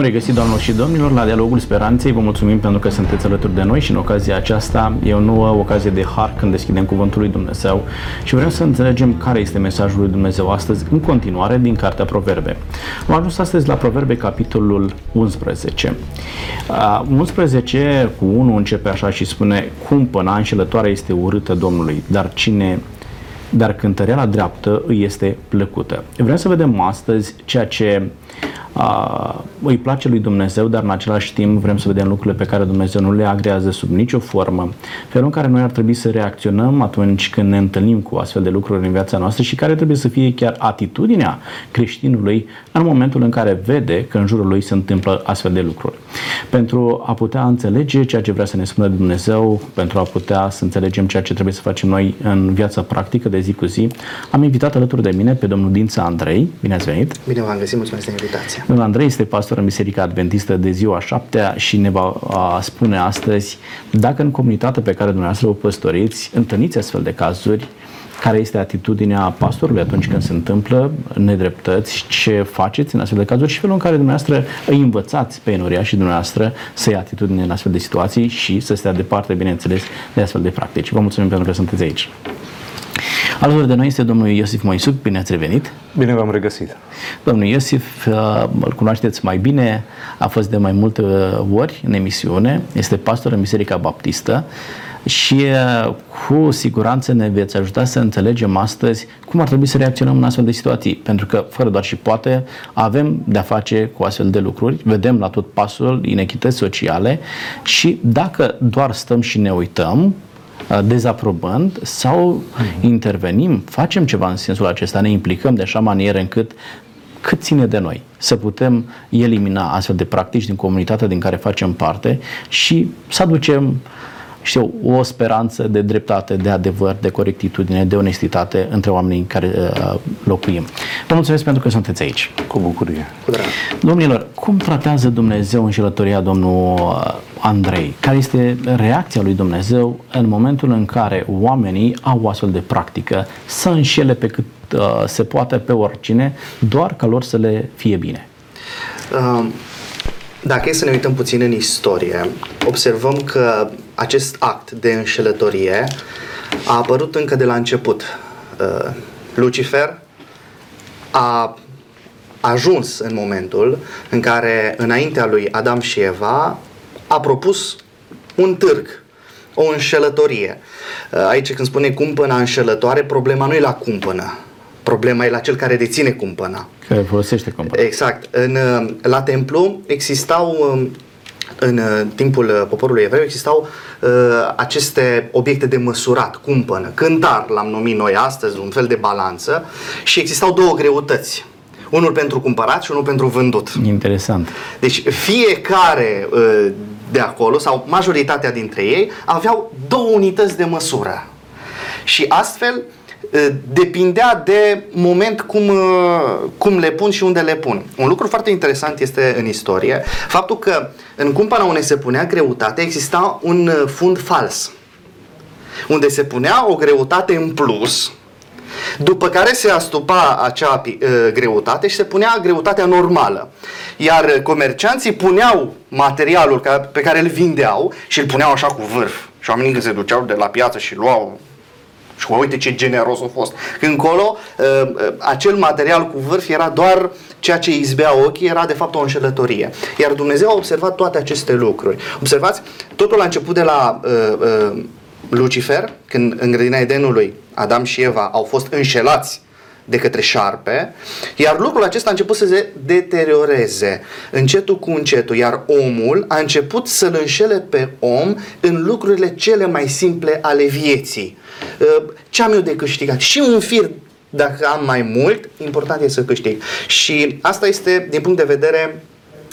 Bun regăsit, doamnelor și domnilor, la Dialogul Speranței. Vă mulțumim pentru că sunteți alături de noi și în ocazia aceasta e o nouă ocazie de har când deschidem Cuvântul lui Dumnezeu și vrem să înțelegem care este mesajul lui Dumnezeu astăzi în continuare din Cartea Proverbe. Am ajuns astăzi la Proverbe, capitolul 11. Uh, 11 cu 1 începe așa și spune Cumpăna înșelătoare este urâtă Domnului, dar cine dar cântăreala dreaptă îi este plăcută. Vrem să vedem astăzi ceea ce a, îi place lui Dumnezeu, dar în același timp vrem să vedem lucrurile pe care Dumnezeu nu le agrează sub nicio formă, felul în care noi ar trebui să reacționăm atunci când ne întâlnim cu astfel de lucruri în viața noastră și care trebuie să fie chiar atitudinea creștinului în momentul în care vede că în jurul lui se întâmplă astfel de lucruri. Pentru a putea înțelege ceea ce vrea să ne spună Dumnezeu, pentru a putea să înțelegem ceea ce trebuie să facem noi în viața practică de zi cu zi, am invitat alături de mine pe domnul Dința Andrei. Bine ați venit! Bine v-am găsit, mulțumesc de invitație! Domnul Andrei este pastor în Biserica Adventistă de ziua șaptea și ne va a, spune astăzi dacă în comunitatea pe care dumneavoastră o păstoriți întâlniți astfel de cazuri, care este atitudinea pastorului atunci când se întâmplă nedreptăți, ce faceți în astfel de cazuri și felul în care dumneavoastră îi învățați pe enoria și dumneavoastră să ia atitudine în astfel de situații și să stea departe, bineînțeles, de astfel de practici. Vă mulțumim pentru că sunteți aici. Alături de noi este domnul Iosif Moisuc, bine ați revenit! Bine v-am regăsit! Domnul Iosif, uh, îl cunoașteți mai bine, a fost de mai multe ori în emisiune, este pastor în Biserica Baptistă și uh, cu siguranță ne veți ajuta să înțelegem astăzi cum ar trebui să reacționăm în astfel de situații, pentru că fără doar și poate avem de-a face cu astfel de lucruri, vedem la tot pasul inechități sociale și dacă doar stăm și ne uităm, Uh, dezaprobând sau intervenim, facem ceva în sensul acesta, ne implicăm de așa manieră încât cât ține de noi să putem elimina astfel de practici din comunitatea din care facem parte și să aducem știu, o speranță de dreptate, de adevăr, de corectitudine, de onestitate între oamenii în care uh, locuim. Vă mulțumesc pentru că sunteți aici. Cu bucurie. Cu drag. Domnilor, cum tratează Dumnezeu înșelătoria domnul uh, Andrei? Care este reacția lui Dumnezeu în momentul în care oamenii au o astfel de practică să înșele pe cât uh, se poate pe oricine, doar ca lor să le fie bine? Uh, dacă e să ne uităm puțin în istorie, observăm că acest act de înșelătorie a apărut încă de la început. Uh, Lucifer a ajuns în momentul în care, înaintea lui Adam și Eva, a propus un târg, o înșelătorie. Uh, aici când spune cumpăna înșelătoare, problema nu e la cumpănă, problema e la cel care deține cumpăna. Care folosește cumpăna. Exact. În, uh, la templu existau um, în uh, timpul poporului evreu existau uh, aceste obiecte de măsurat, cumpănă, cântar l-am numit noi astăzi, un fel de balanță și existau două greutăți. Unul pentru cumpărat și unul pentru vândut. Interesant. Deci fiecare uh, de acolo, sau majoritatea dintre ei, aveau două unități de măsură. Și astfel uh, depindea de moment cum, uh, cum le pun și unde le pun. Un lucru foarte interesant este în istorie faptul că în cumpăna unde se punea greutate exista un fund fals unde se punea o greutate în plus după care se astupa acea uh, greutate și se punea greutatea normală. Iar comercianții puneau materialul ca, pe care îl vindeau și îl puneau așa cu vârf. Și oamenii când se duceau de la piață și luau și uite ce generos a fost. Când încolo, uh, uh, acel material cu vârf era doar ceea ce izbea ochii, era de fapt o înșelătorie. Iar Dumnezeu a observat toate aceste lucruri. Observați, totul a început de la uh, uh, Lucifer, când în grădina Edenului Adam și Eva au fost înșelați de către șarpe, iar lucrul acesta a început să se deterioreze încetul cu încetul, iar omul a început să-l înșele pe om în lucrurile cele mai simple ale vieții. Uh, ce am eu de câștigat? Și un fir dacă am mai mult, important este să câștig. Și asta este din punct de vedere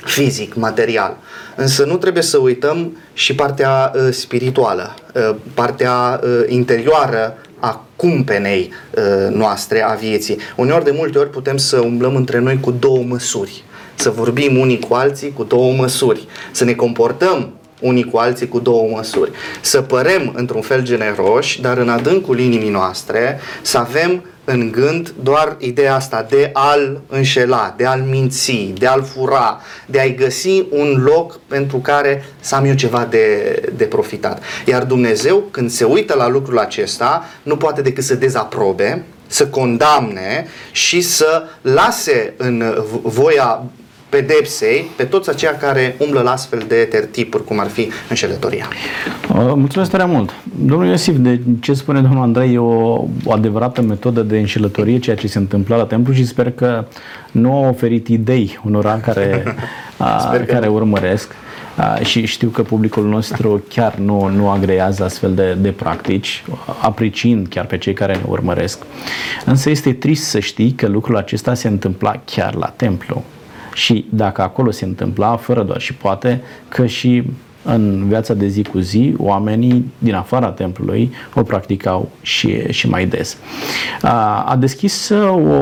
fizic, material. Însă nu trebuie să uităm și partea uh, spirituală, uh, partea uh, interioară a cumpenei uh, noastre, a vieții. Uneori de multe ori putem să umblăm între noi cu două măsuri, să vorbim unii cu alții cu două măsuri, să ne comportăm unii cu alții cu două măsuri. Să părem într-un fel generoși, dar în adâncul inimii noastre să avem în gând doar ideea asta de a-l înșela, de a-l minți, de a-l fura, de a-i găsi un loc pentru care să am eu ceva de, de profitat. Iar Dumnezeu, când se uită la lucrul acesta, nu poate decât să dezaprobe, să condamne și să lase în voia pedepsei pe toți aceia care umblă la astfel de tertipuri, cum ar fi înșelătoria. Uh, mulțumesc tare mult. Domnul Iosif, de ce spune domnul Andrei e o, o adevărată metodă de înșelătorie, ceea ce se întâmplă la templu și sper că nu a oferit idei unora care, a, care urmăresc. Uh, și știu că publicul nostru chiar nu, nu agrează astfel de, de practici, apreciind chiar pe cei care ne urmăresc. Însă este trist să știi că lucrul acesta se întâmpla chiar la templu. Și dacă acolo se întâmpla, fără doar și poate, că și în viața de zi cu zi, oamenii din afara templului o practicau și, și mai des. A, a deschis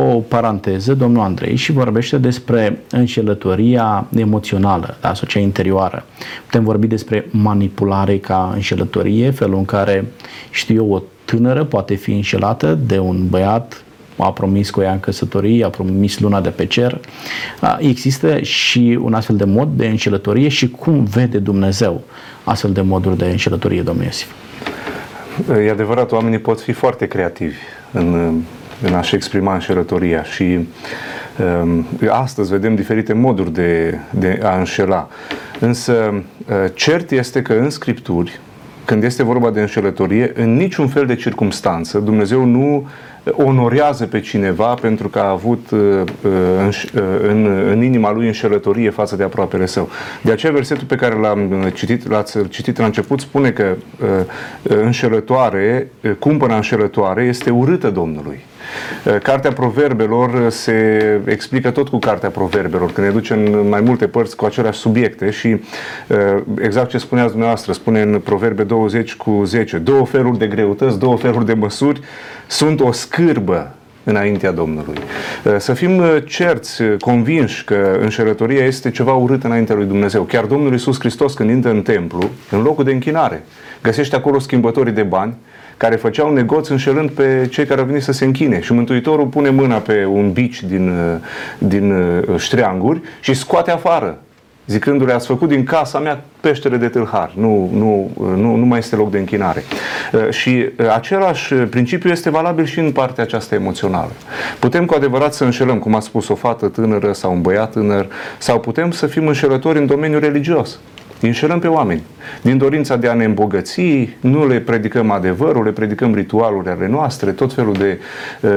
o paranteză, domnul Andrei, și vorbește despre înșelătoria emoțională, da, sau cea interioară. Putem vorbi despre manipulare ca înșelătorie, felul în care, știu eu, o tânără poate fi înșelată de un băiat a promis cu ea în căsătorie, a promis luna de pe cer. Există și un astfel de mod de înșelătorie și cum vede Dumnezeu astfel de moduri de înșelătorie, domnul Iosif? E adevărat, oamenii pot fi foarte creativi în, în a-și exprima înșelătoria și um, astăzi vedem diferite moduri de, de a înșela. Însă cert este că în Scripturi, când este vorba de înșelătorie, în niciun fel de circunstanță Dumnezeu nu onorează pe cineva pentru că a avut uh, uh, înș, uh, în, în inima lui înșelătorie față de aproapele său. De aceea versetul pe care l-am citit, l-ați citit la început spune că înșelătoare, cumpăna înșelătoare este urâtă Domnului. Cartea Proverbelor se explică tot cu Cartea Proverbelor, când ne duce în mai multe părți cu aceleași subiecte și exact ce spuneați dumneavoastră, spune în Proverbe 20 cu 10, două feluri de greutăți, două feluri de măsuri sunt o scârbă înaintea Domnului. Să fim cerți, convinși că înșelătoria este ceva urât înaintea lui Dumnezeu. Chiar Domnul Iisus Hristos când intră în templu, în locul de închinare, găsește acolo schimbătorii de bani, care făceau negoți înșelând pe cei care au venit să se închine. Și Mântuitorul pune mâna pe un bici din, din ștreanguri și scoate afară zicându-le, ați făcut din casa mea peștere de tâlhar, nu, nu, nu, nu mai este loc de închinare. Uh, și uh, același principiu este valabil și în partea aceasta emoțională. Putem cu adevărat să înșelăm, cum a spus o fată tânără sau un băiat tânăr, sau putem să fim înșelători în domeniul religios. Înșelăm pe oameni. Din dorința de a ne îmbogăți, nu le predicăm adevărul, le predicăm ritualurile ale noastre, tot felul de uh,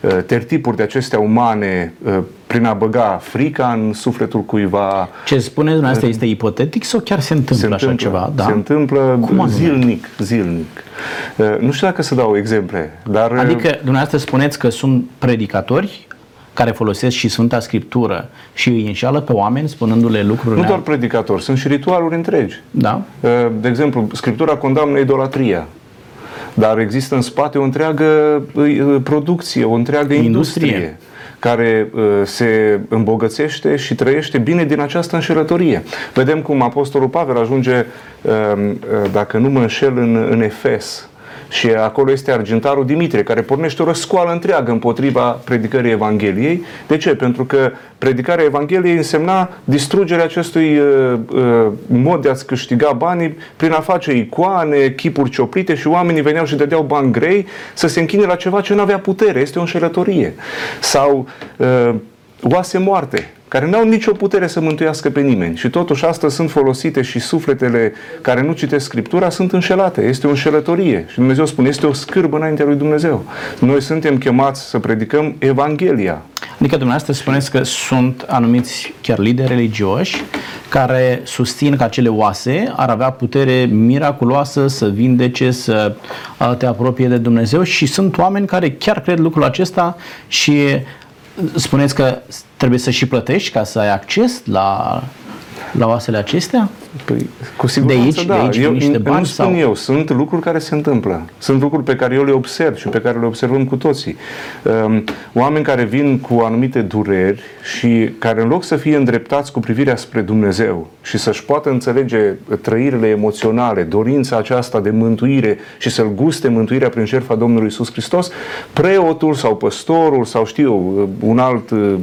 uh, tertipuri de acestea umane uh, prin a băga frica în sufletul cuiva. Ce spuneți dumneavoastră este ipotetic sau chiar se întâmplă, se întâmplă așa ceva? Da? Se întâmplă Cum zilnic, zilnic. Uh, nu știu dacă să dau exemple, dar... Adică dumneavoastră spuneți că sunt predicatori care folosesc și Sfânta Scriptură și îi înșeală pe oameni spunându-le lucruri. Nu doar predicatori, sunt și ritualuri întregi. Da. Uh, de exemplu, Scriptura condamnă idolatria. Dar există în spate o întreagă uh, producție, o întreagă industrie, industrie care uh, se îmbogățește și trăiește bine din această înșelătorie. Vedem cum Apostolul Pavel ajunge, dacă nu mă înșel, în, în Efes, și acolo este argintarul Dimitrie, care pornește o răscoală întreagă împotriva predicării Evangheliei. De ce? Pentru că predicarea Evangheliei însemna distrugerea acestui uh, uh, mod de a-ți câștiga banii prin a face icoane, chipuri cioplite și oamenii veneau și dădeau bani grei să se închine la ceva ce nu avea putere. Este o înșelătorie. Sau uh, oase moarte care nu au nicio putere să mântuiască pe nimeni și totuși astăzi sunt folosite și sufletele care nu citesc Scriptura sunt înșelate. Este o înșelătorie și Dumnezeu spune, este o scârbă înaintea lui Dumnezeu. Noi suntem chemați să predicăm Evanghelia. Adică dumneavoastră spuneți că sunt anumiți chiar lideri religioși care susțin că acele oase ar avea putere miraculoasă să vindece, să te apropie de Dumnezeu și sunt oameni care chiar cred lucrul acesta și spuneți că trebuie să și plătești ca să ai acces la, la oasele acestea? Păi, cu siguranță, aici- da. de aici eu, niște bani nu spun sau- eu, sunt lucruri care se întâmplă. Sunt lucruri pe care eu le observ și pe care le observăm cu toții. Um, Oameni care vin cu anumite dureri și care în loc să fie îndreptați cu privirea spre Dumnezeu și să-și poată înțelege trăirile emoționale, dorința aceasta de mântuire și să-L guste mântuirea prin jertfa Domnului Isus Hristos, preotul sau păstorul sau știu eu, un alt uh,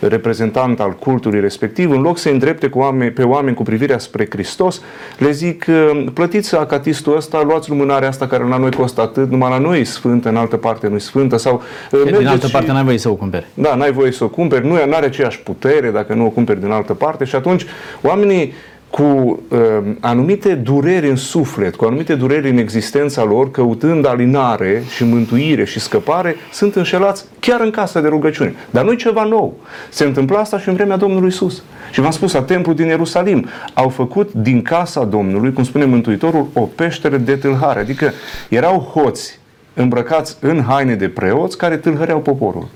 reprezentant al cultului respectiv, în loc să îndrepte cu oameni, pe oameni cu privirea spre Hristos, le zic, uh, plătiți acatistul ăsta, luați lumânarea asta care la noi costă atât, numai la noi e sfântă, în altă parte nu e sfântă, sau uh, Din mergeți altă și- parte n-ai voie să o cumperi. da, n-ai voie să o cumperi, nu are aceeași putere dacă nu o cumperi din altă parte și atunci oamenii cu uh, anumite dureri în suflet, cu anumite dureri în existența lor, căutând alinare și mântuire și scăpare, sunt înșelați chiar în casa de rugăciune. Dar nu e ceva nou. Se întâmplă asta și în vremea Domnului Isus. Și v-am spus, la templul din Ierusalim au făcut din casa Domnului, cum spune Mântuitorul, o peștere de tâlhare. Adică erau hoți îmbrăcați în haine de preoți care tâlhăreau poporul.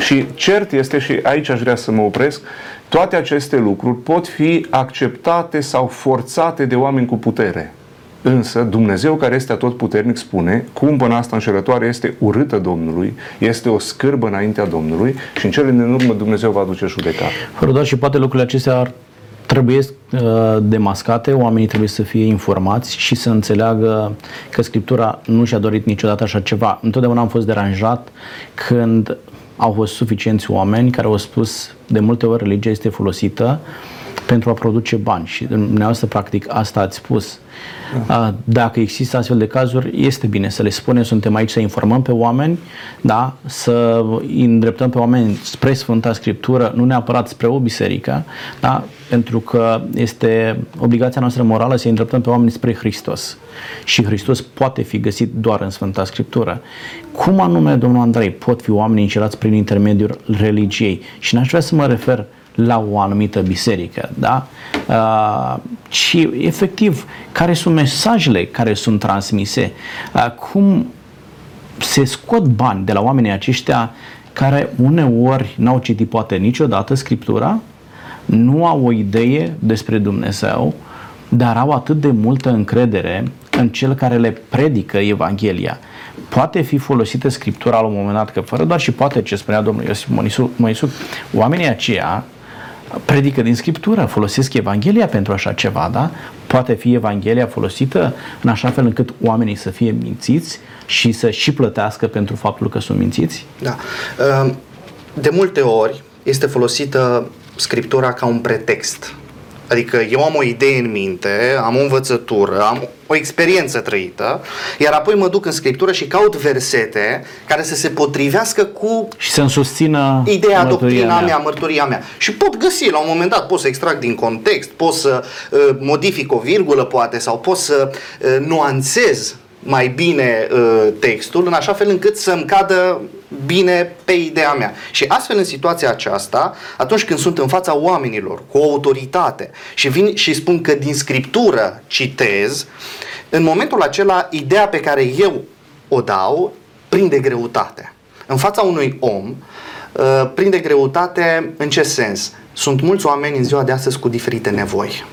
Și cert este, și aici aș vrea să mă opresc, toate aceste lucruri pot fi acceptate sau forțate de oameni cu putere. Însă Dumnezeu care este atotputernic spune, cumpăna asta înșelătoare este urâtă Domnului, este o scârbă înaintea Domnului și în cele din urmă Dumnezeu va aduce judecată. Fără doar și poate lucrurile acestea ar trebuie uh, demascate, oamenii trebuie să fie informați și să înțeleagă că Scriptura nu și-a dorit niciodată așa ceva. Întotdeauna am fost deranjat când au fost suficienți oameni care au spus de multe ori religia este folosită pentru a produce bani și dumneavoastră practic asta ați spus. Da. Dacă există astfel de cazuri, este bine să le spunem, suntem aici să informăm pe oameni, da? să îi îndreptăm pe oameni spre Sfânta Scriptură, nu neapărat spre o biserică, da? pentru că este obligația noastră morală să îi îndreptăm pe oameni spre Hristos. Și Hristos poate fi găsit doar în Sfânta Scriptură. Cum anume, domnul Andrei, pot fi oamenii încelați prin intermediul religiei? Și n-aș vrea să mă refer la o anumită biserică, da? Uh, ci efectiv care sunt mesajele care sunt transmise, uh, cum se scot bani de la oamenii aceștia care uneori n-au citit poate niciodată Scriptura, nu au o idee despre Dumnezeu, dar au atât de multă încredere în cel care le predică Evanghelia. Poate fi folosită Scriptura la un moment dat, că fără doar și poate ce spunea domnul Iosif Moisuc, oamenii aceia predică din Scriptură, folosesc Evanghelia pentru așa ceva, da? Poate fi Evanghelia folosită în așa fel încât oamenii să fie mințiți și să și plătească pentru faptul că sunt mințiți? Da. De multe ori este folosită Scriptura ca un pretext. Adică eu am o idee în minte, am o învățătură, am o experiență trăită, iar apoi mă duc în Scriptură și caut versete care să se potrivească cu și să-mi susțină ideea, doctrina mea. mea, mărturia mea. Și pot găsi, la un moment dat, pot să extrag din context, pot să uh, modific o virgulă, poate, sau pot să uh, nuanțez mai bine uh, textul, în așa fel încât să-mi cadă bine pe ideea mea. Și astfel, în situația aceasta, atunci când sunt în fața oamenilor, cu o autoritate, și vin și spun că din scriptură citez, în momentul acela, ideea pe care eu o dau prinde greutate. În fața unui om, uh, prinde greutate în ce sens? Sunt mulți oameni în ziua de astăzi cu diferite nevoi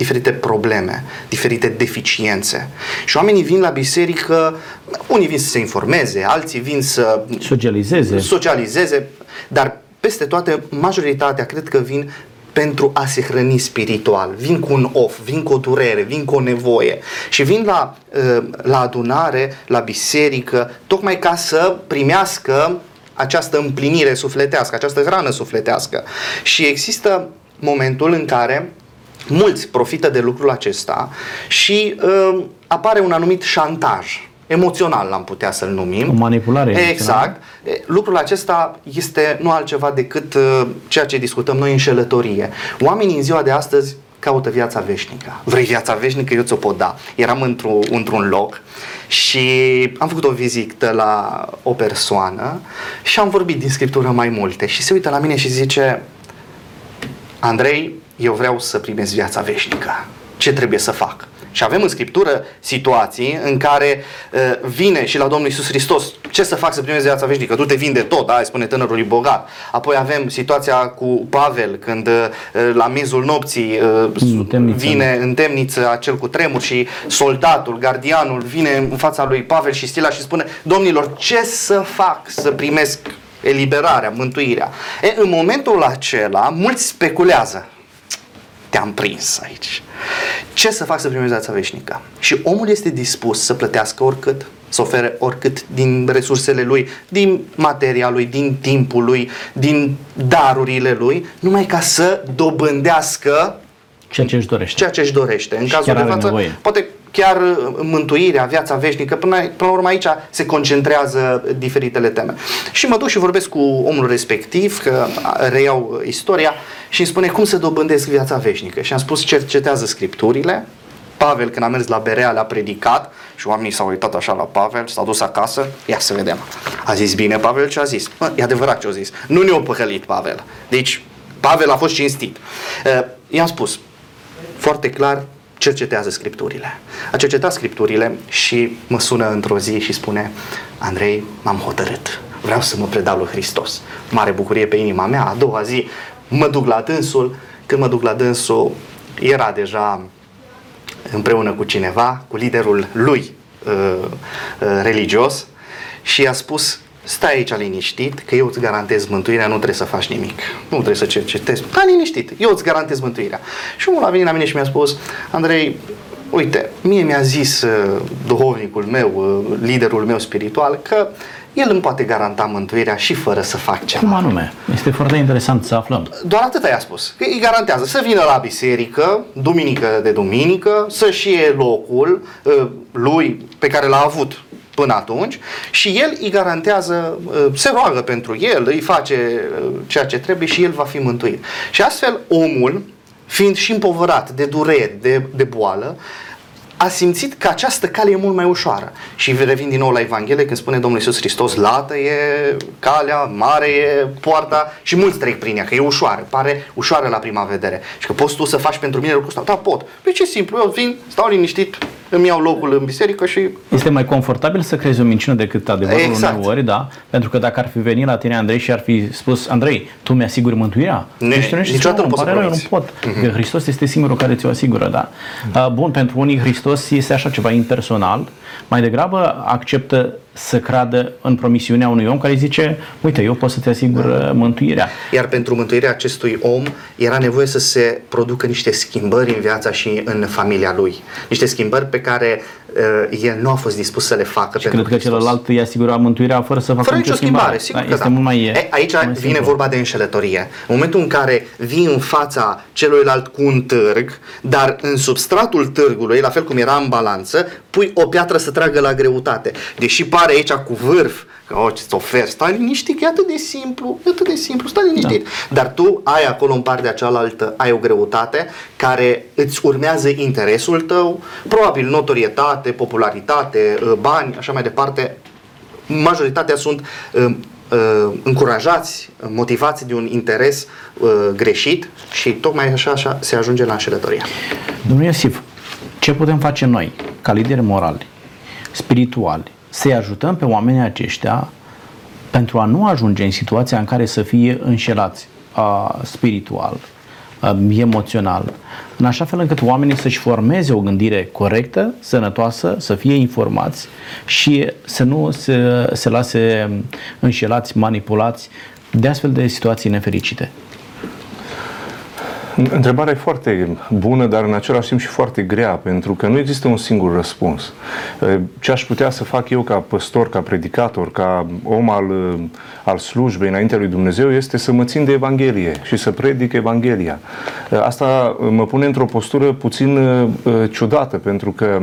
diferite probleme, diferite deficiențe. Și oamenii vin la biserică, unii vin să se informeze, alții vin să socializeze, socializeze dar peste toate, majoritatea cred că vin pentru a se hrăni spiritual. Vin cu un of, vin cu o durere, vin cu o nevoie și vin la, la adunare, la biserică, tocmai ca să primească această împlinire sufletească, această hrană sufletească. Și există momentul în care mulți profită de lucrul acesta și uh, apare un anumit șantaj emoțional, l-am putea să-l numim. O manipulare Exact. Lucrul acesta este nu altceva decât uh, ceea ce discutăm noi înșelătorie. Oamenii în ziua de astăzi caută viața veșnică. Vrei viața veșnică? Eu ți-o pot da. Eram într-un, într-un loc și am făcut o vizită la o persoană și am vorbit din Scriptură mai multe și se uită la mine și zice Andrei, eu vreau să primesc viața veșnică. Ce trebuie să fac? Și avem în Scriptură situații în care uh, vine și la Domnul Isus Hristos, ce să fac să primezi viața veșnică? Tu te vinde tot, da? spune tânărului bogat. Apoi avem situația cu Pavel, când uh, la mizul nopții uh, În temniță. vine în temniță acel cu tremur și soldatul, gardianul, vine în fața lui Pavel și Stila și spune, domnilor, ce să fac să primesc eliberarea, mântuirea? E, în momentul acela, mulți speculează. Te-am prins aici. Ce să fac să primesc viața veșnică? Și omul este dispus să plătească oricât, să ofere oricât din resursele lui, din materia lui, din timpul lui, din darurile lui, numai ca să dobândească Ceea ce își dorește. ceea ce își dorește. În Și cazul chiar de are față, nevoie. poate chiar uh, mântuirea, viața veșnică, până, până la urmă aici se concentrează diferitele teme. Și mă duc și vorbesc cu omul respectiv, că reiau uh, istoria, și îmi spune cum să dobândesc viața veșnică. Și am spus, cercetează scripturile, Pavel, când a mers la Berea, le-a predicat și oamenii s-au uitat așa la Pavel, s-au dus acasă, ia să vedem. A zis bine Pavel ce a zis? Mă, e adevărat ce a zis. Nu ne-a păcălit Pavel. Deci, Pavel a fost cinstit. Uh, I-am spus, foarte clar, cercetează scripturile. A cercetat scripturile și mă sună într-o zi și spune Andrei, m-am hotărât. Vreau să mă predau lui Hristos. Mare bucurie pe inima mea. A doua zi mă duc la dânsul. Când mă duc la dânsul, era deja împreună cu cineva, cu liderul lui uh, uh, religios și i-a spus stai aici liniștit că eu îți garantez mântuirea, nu trebuie să faci nimic. Nu trebuie să cercetezi. Stai liniștit, eu îți garantez mântuirea. Și omul a venit la mine și mi-a spus, Andrei, uite, mie mi-a zis uh, duhovnicul meu, uh, liderul meu spiritual, că el îmi poate garanta mântuirea și fără să fac ceva. Cum anume? Este foarte interesant să aflăm. Doar atât i-a spus. Că îi garantează să vină la biserică, duminică de duminică, să-și iei locul uh, lui pe care l-a avut până atunci și el îi garantează, uh, se roagă pentru el, îi face uh, ceea ce trebuie și el va fi mântuit. Și astfel omul, fiind și împovărat de dureri, de, de boală, a simțit că această cale e mult mai ușoară. Și revin din nou la Evanghelie când spune Domnul Iisus Hristos, lată e calea, mare e poarta și mulți trec prin ea, că e ușoară, pare ușoară la prima vedere. Și că poți tu să faci pentru mine lucrul ăsta. Da, pot. Păi ce simplu, eu vin, stau liniștit, îmi iau locul în biserică și Este mai confortabil să crezi o minciună decât adevărul Exact. uneori, da? Pentru că dacă ar fi venit la tine Andrei și ar fi spus Andrei, tu mi-asiguri mântuirea? Ne- Deci tu nu ești niciodată sigur, nu îmi poți pare să rău, eu nu promiți. pot. Că Hristos este singurul care ți-o asigură, da. Uh, Bun, pentru unii Hristos este așa ceva impersonal, mai degrabă acceptă să creadă în promisiunea unui om care zice, uite, eu pot să te asigur uh, mântuirea. Iar pentru mântuirea acestui om era nevoie să se producă niște schimbări în viața și în familia lui. Niște schimbări pe care uh, el nu a fost dispus să le facă Și pentru cred că Hristos. celălalt îi asigura mântuirea fără să facă Fără nicio schimbare, sigur Da, că este da. mult mai e, aici mai vine simplu. vorba de înșelătorie. În momentul în care vii în fața celuilalt cu un târg, dar în substratul târgului, la fel cum era în balanță, pui o piatră să tragă la greutate. Deși pare aici cu vârf, că o, ce-ți ofer, stai liniștit, că e atât de simplu, e atât de simplu, stai liniștit. Da. Dar tu ai acolo în partea cealaltă, ai o greutate care îți urmează interesul tău, probabil notorietate, popularitate, bani, așa mai departe, majoritatea sunt uh, uh, încurajați, motivați de un interes uh, greșit și tocmai așa, așa se ajunge la înșelătoria. Domnul Iosif, ce putem face noi, ca lideri morali, spirituali, să-i ajutăm pe oamenii aceștia pentru a nu ajunge în situația în care să fie înșelați a, spiritual, a, emoțional, în așa fel încât oamenii să-și formeze o gândire corectă, sănătoasă, să fie informați și să nu se, se lase înșelați, manipulați de astfel de situații nefericite. Întrebarea e foarte bună, dar în același timp și foarte grea, pentru că nu există un singur răspuns. Ce aș putea să fac eu ca păstor, ca predicator, ca om al, al slujbei înaintea lui Dumnezeu este să mă țin de Evanghelie și să predic Evanghelia. Asta mă pune într-o postură puțin ciudată, pentru că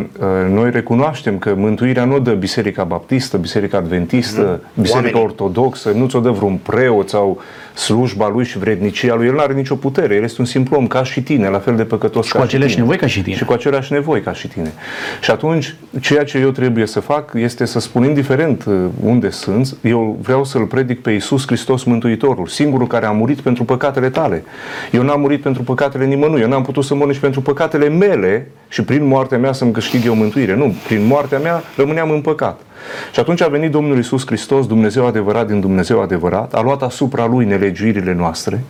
noi recunoaștem că mântuirea nu o dă Biserica Baptistă, Biserica Adventistă, Mhm. Biserica Oamenii. Ortodoxă, nu ți-o dă vreun preot sau slujba lui și vrednicia lui. El nu are nicio putere, el este un simplu simplu om ca și tine, la fel de păcătos Și ca cu și aceleași tine. nevoi ca și tine. Și cu aceleași nevoi ca și tine. Și atunci, ceea ce eu trebuie să fac este să spun, indiferent uh, unde sunt, eu vreau să-L predic pe Iisus Hristos Mântuitorul, singurul care a murit pentru păcatele tale. Eu n-am murit pentru păcatele nimănui, eu n-am putut să mor nici pentru păcatele mele și prin moartea mea să-mi câștig eu mântuire. Nu, prin moartea mea rămâneam în păcat. Și atunci a venit Domnul Isus Hristos, Dumnezeu adevărat din Dumnezeu adevărat, a luat asupra Lui nelegiuirile noastre,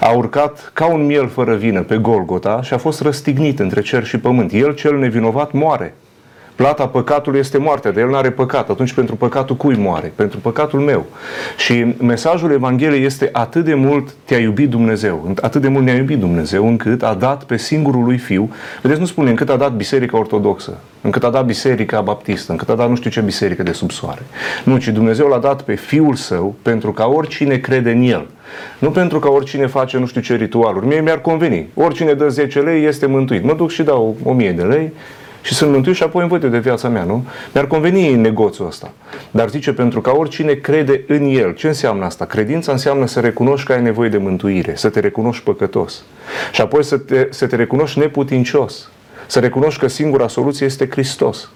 a urcat ca un miel fără vină pe Golgota și a fost răstignit între cer și pământ. El, cel nevinovat, moare. Plata păcatului este moartea, dar el nu are păcat. Atunci pentru păcatul cui moare? Pentru păcatul meu. Și mesajul Evangheliei este atât de mult te-a iubit Dumnezeu, atât de mult ne-a iubit Dumnezeu, încât a dat pe singurul lui Fiu, vedeți, nu spune încât a dat Biserica Ortodoxă, încât a dat Biserica Baptistă, încât a dat nu știu ce biserică de sub soare. Nu, ci Dumnezeu l-a dat pe Fiul Său pentru ca oricine crede în El. Nu pentru ca oricine face nu știu ce ritualuri. Mie mi-ar conveni. Oricine dă 10 lei este mântuit. Mă duc și dau 1000 de lei și sunt mântuit și apoi îmi văd eu de viața mea, nu? Mi-ar conveni negoțul ăsta. Dar zice, pentru ca oricine crede în El. Ce înseamnă asta? Credința înseamnă să recunoști că ai nevoie de mântuire, să te recunoști păcătos. Și apoi să te, să te recunoști neputincios. Să recunoști că singura soluție este Hristos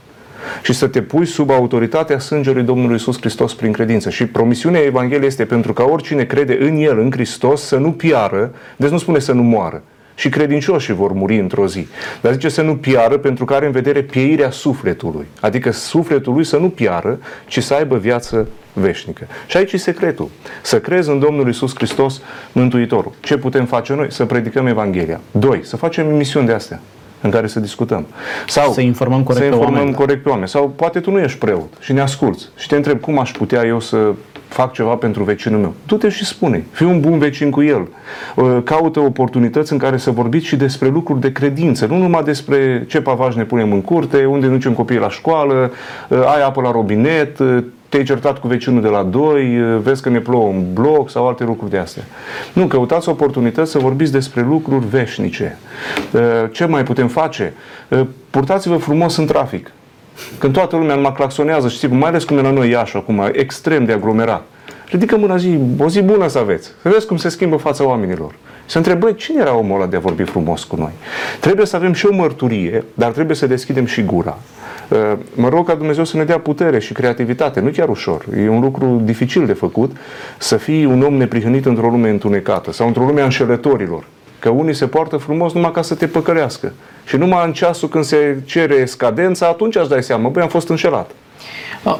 și să te pui sub autoritatea sângelui Domnului Isus Hristos prin credință. Și promisiunea Evangheliei este pentru ca oricine crede în El, în Hristos, să nu piară, deci nu spune să nu moară. Și credincioșii vor muri într-o zi. Dar zice să nu piară pentru că are în vedere pieirea sufletului. Adică sufletul lui să nu piară, ci să aibă viață veșnică. Și aici e secretul. Să crezi în Domnul Isus Hristos Mântuitorul. Ce putem face noi? Să predicăm Evanghelia. Doi, să facem emisiuni de astea în care să discutăm. Sau Să informăm corect să pe informăm oameni, da. corect pe oameni. Sau poate tu nu ești preot și ne asculți și te întreb cum aș putea eu să fac ceva pentru vecinul meu. Du-te și spune. Fii un bun vecin cu el. Uh, Caută oportunități în care să vorbiți și despre lucruri de credință. Nu numai despre ce pavaj ne punem în curte, unde ducem copiii la școală, uh, ai apă la robinet, uh, te-ai certat cu vecinul de la doi, vezi că ne plouă în bloc sau alte lucruri de astea. Nu, căutați oportunități să vorbiți despre lucruri veșnice. Ce mai putem face? Purtați-vă frumos în trafic. Când toată lumea numai claxonează, știi, mai ales cum e la noi Iași acum, extrem de aglomerat. Ridică mâna zi, o zi bună să aveți. Să vezi cum se schimbă fața oamenilor. Să întrebă cine era omul ăla de a vorbi frumos cu noi. Trebuie să avem și o mărturie, dar trebuie să deschidem și gura. Mă rog ca Dumnezeu să ne dea putere și creativitate. Nu chiar ușor. E un lucru dificil de făcut să fii un om neprihănit într-o lume întunecată sau într-o lume a înșelătorilor. Că unii se poartă frumos numai ca să te păcălească. Și numai în ceasul când se cere scadența, atunci îți dai seama, băi, am fost înșelat.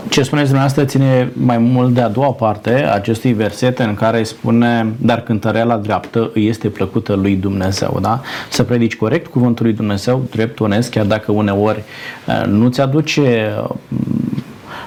Ce spuneți dumneavoastră ține mai mult de a doua parte a acestui verset în care spune dar cântăreala dreaptă îi este plăcută lui Dumnezeu, da? Să predici corect cuvântul lui Dumnezeu, drept, onest, chiar dacă uneori uh, nu ți aduce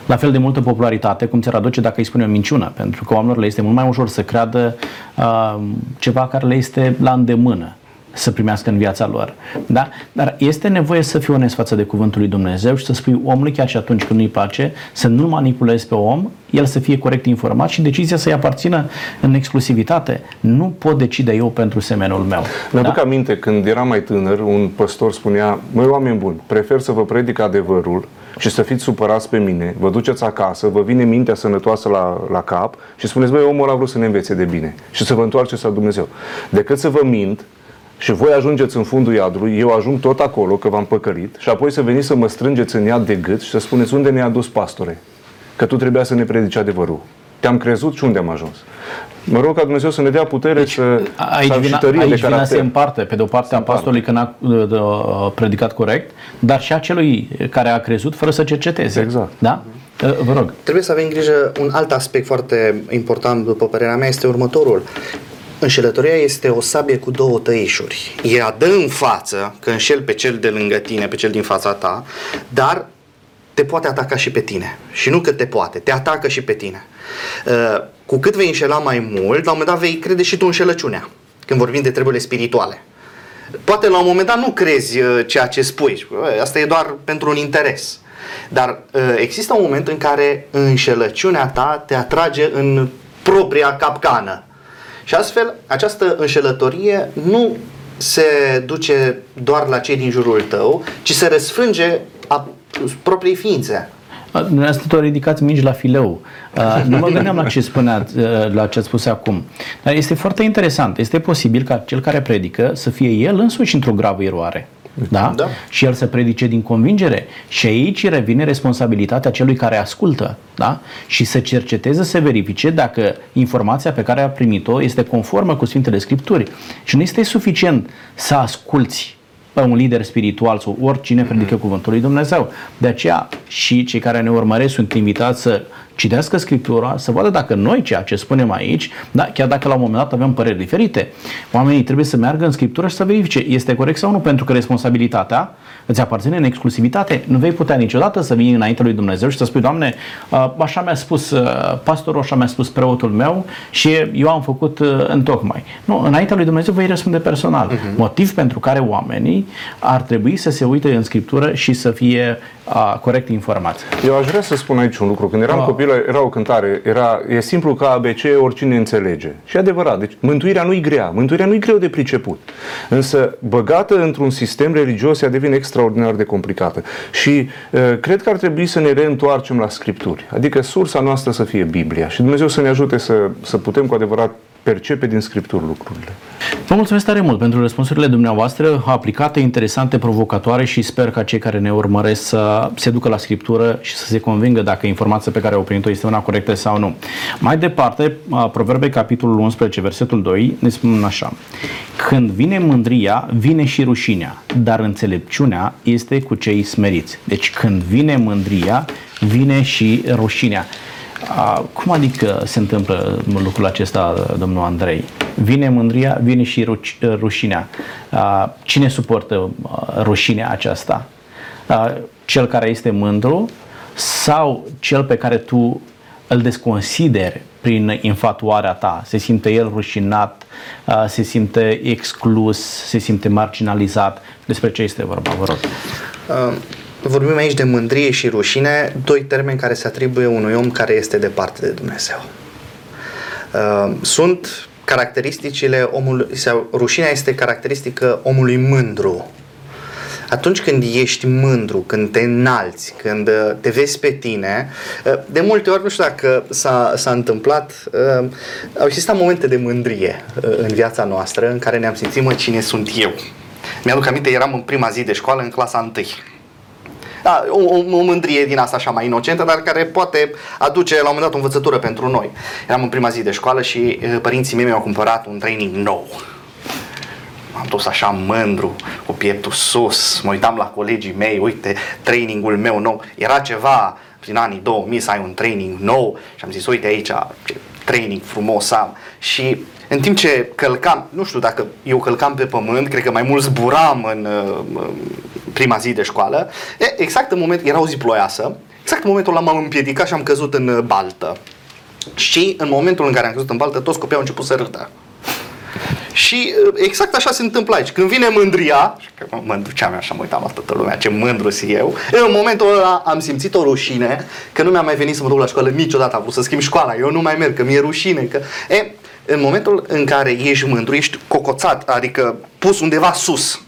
la fel de multă popularitate cum ți-ar aduce dacă îi spune o minciună, pentru că oamenilor le este mult mai ușor să creadă uh, ceva care le este la îndemână să primească în viața lor. Da? Dar este nevoie să fii onest față de cuvântul lui Dumnezeu și să spui omului chiar și atunci când nu-i place, să nu manipulezi pe om, el să fie corect informat și decizia să-i aparțină în exclusivitate. Nu pot decide eu pentru semenul meu. Mi-aduc da? aminte, când eram mai tânăr, un păstor spunea, măi oameni buni, prefer să vă predic adevărul și să fiți supărați pe mine, vă duceți acasă, vă vine mintea sănătoasă la, la cap și spuneți, băi, omul ăla vrut să ne învețe de bine și să vă întoarceți la Dumnezeu. Decât să vă mint și voi ajungeți în fundul iadului, eu ajung tot acolo, că v-am păcălit, și apoi să veniți să mă strângeți în iad de gât și să spuneți unde ne-a dus pastore, că tu trebuia să ne predici adevărul. Te-am crezut și unde am ajuns. Mă rog ca Dumnezeu să ne dea putere deci, să, aici să vina, aici vina se împarte, pe de o parte a pastorului că n-a predicat corect, dar și a celui care a crezut fără să cerceteze. Exact. Da? Vă rog. Trebuie să avem grijă, un alt aspect foarte important, după părerea mea, este următorul. Înșelătoria este o sabie cu două tăișuri. Ea dă în față, că înșel pe cel de lângă tine, pe cel din fața ta, dar te poate ataca și pe tine. Și nu că te poate, te atacă și pe tine. Cu cât vei înșela mai mult, la un moment dat vei crede și tu înșelăciunea, când vorbim de treburile spirituale. Poate la un moment dat nu crezi ceea ce spui, asta e doar pentru un interes. Dar există un moment în care înșelăciunea ta te atrage în propria capcană și astfel, această înșelătorie nu se duce doar la cei din jurul tău, ci se răsfrânge a propriei ființe. Uh, Dumneavoastră tot ridicați mingi la fileu. Uh, Nu mă gândeam la ce spuneați, uh, la ce ați spus acum. Dar este foarte interesant. Este posibil ca cel care predică să fie el însuși într-o gravă eroare. Da? Da. Și el să predice din convingere. Și aici revine responsabilitatea celui care ascultă. Da? Și să cerceteze, să verifice dacă informația pe care a primit-o este conformă cu Sfintele Scripturi. Și nu este suficient să asculți pe un lider spiritual sau oricine predică cuvântul lui Dumnezeu. De aceea și cei care ne urmăresc sunt invitați să citească Scriptura, să vadă dacă noi ceea ce spunem aici, da, chiar dacă la un moment dat avem păreri diferite, oamenii trebuie să meargă în Scriptură și să verifice este corect sau nu, pentru că responsabilitatea îți aparține în exclusivitate. Nu vei putea niciodată să vii înainte lui Dumnezeu și să spui, Doamne, uh, așa mi-a spus uh, pastorul, așa mi-a spus preotul meu și eu am făcut uh, în tocmai. Nu, înaintea lui Dumnezeu vei răspunde personal. Uh-huh. Motiv pentru care oamenii ar trebui să se uite în Scriptură și să fie uh, corect informați. Eu aș vrea să spun aici un lucru. Când eram Ah. copil, era o cântare. Era, e simplu ca ABC, oricine înțelege. Și e adevărat. Deci, mântuirea nu-i grea. Mântuirea nu-i greu de priceput. Însă, băgată într-un sistem religios, ea devine extraordinar de complicată. Și uh, cred că ar trebui să ne reîntoarcem la Scripturi. Adică sursa noastră să fie Biblia. Și Dumnezeu să ne ajute să, să putem cu adevărat percepe din Scripturi lucrurile. Vă mulțumesc tare mult pentru răspunsurile dumneavoastră aplicate, interesante, provocatoare și sper ca cei care ne urmăresc să se ducă la Scriptură și să se convingă dacă informația pe care au primit-o este una corectă sau nu. Mai departe, Proverbe, capitolul 11, versetul 2, ne spun așa. Când vine mândria, vine și rușinea, dar înțelepciunea este cu cei smeriți. Deci când vine mândria, vine și rușinea. A, cum adică se întâmplă lucrul acesta, domnul Andrei? Vine mândria, vine și ruci- rușinea. A, cine suportă a, rușinea aceasta? A, cel care este mândru sau cel pe care tu îl desconsideri prin infatuarea ta? Se simte el rușinat, a, se simte exclus, se simte marginalizat. Despre ce este vorba, vă rog? Uh, Vorbim aici de mândrie și rușine, doi termeni care se atribuie unui om care este departe de Dumnezeu. Uh, Sunt caracteristicile omului, sau rușinea este caracteristică omului mândru. Atunci când ești mândru, când te înalți, când uh, te vezi pe tine, uh, de multe ori, nu știu dacă s-a, s-a întâmplat, uh, au existat momente de mândrie în viața noastră în care ne-am simțit, mă, cine sunt eu? Mi-aduc aminte, eram în prima zi de școală, în clasa 1. Da, o, o, o mândrie din asta așa mai inocentă, dar care poate aduce la un moment dat o învățătură pentru noi. Eram în prima zi de școală și e, părinții mei mi-au cumpărat un training nou. M-am dus așa mândru, cu pieptul sus, mă uitam la colegii mei, uite, trainingul meu nou. Era ceva prin anii 2000 să ai un training nou și am zis, uite aici, ce training frumos am. Și în timp ce călcam, nu știu dacă eu călcam pe pământ, cred că mai mult zburam în uh, prima zi de școală, e, exact în moment, era o zi ploioasă, exact în momentul ăla m-am împiedicat și am căzut în uh, baltă. Și în momentul în care am căzut în baltă, toți copiii au început să râdă. Și uh, exact așa se întâmplă aici. Când vine mândria, și că mă duceam așa, mă uitam la toată lumea, ce mândru sunt eu, în momentul ăla am simțit o rușine, că nu mi-a mai venit să mă duc la școală niciodată, am vrut să schimb școala, eu nu mai merg, că mi-e rușine, că... E, în momentul în care ești mândru, ești cocoțat, adică pus undeva sus.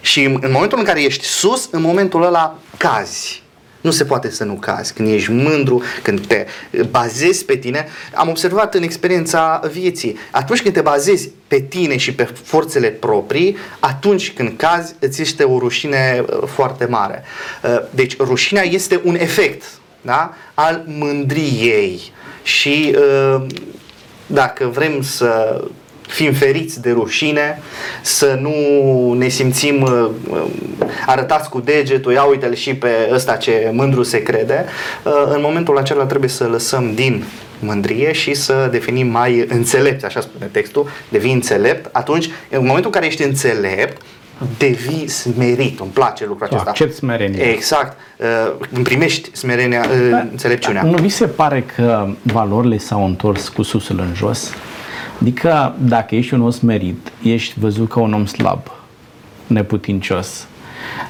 Și în momentul în care ești sus, în momentul ăla cazi. Nu se poate să nu cazi. Când ești mândru, când te bazezi pe tine, am observat în experiența vieții, atunci când te bazezi pe tine și pe forțele proprii, atunci când cazi, îți este o rușine uh, foarte mare. Uh, Deci rușinea este un efect da? al mândriei și uh, dacă vrem să fim feriți de rușine, să nu ne simțim uh, uh, arătați cu degetul, ia uite-l și pe ăsta ce mândru se crede, uh, în momentul acela trebuie să lăsăm din mândrie și să definim mai înțelepți, așa spune textul, devii înțelept, atunci, în momentul în care ești înțelept, devii smerit, îmi place lucrul acesta. accept smerenia. Exact, uh, îmi primești smerenia, uh, înțelepciunea. Nu vi se pare că valorile s-au întors cu susul în jos? Adică dacă ești un om smerit, ești văzut ca un om slab, neputincios.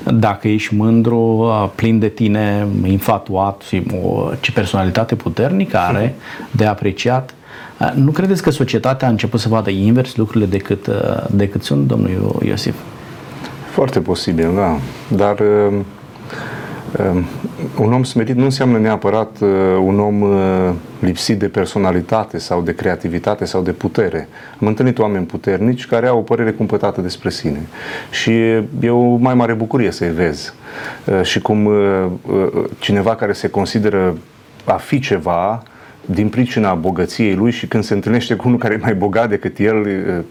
Dacă ești mândru, plin de tine, infatuat și o ce personalitate puternică are de apreciat, nu credeți că societatea a început să vadă invers lucrurile decât, decât sunt, domnul Iosif? Foarte posibil, da. Dar uh, Um, un om smerit nu înseamnă neapărat uh, un om uh, lipsit de personalitate sau de creativitate sau de putere. Am întâlnit oameni puternici care au o părere cumpătată despre sine și e o mai mare bucurie să-i vezi. Uh, și cum cineva care se consideră a fi ceva, din pricina bogăției lui și când se întâlnește cu unul care e mai bogat decât el,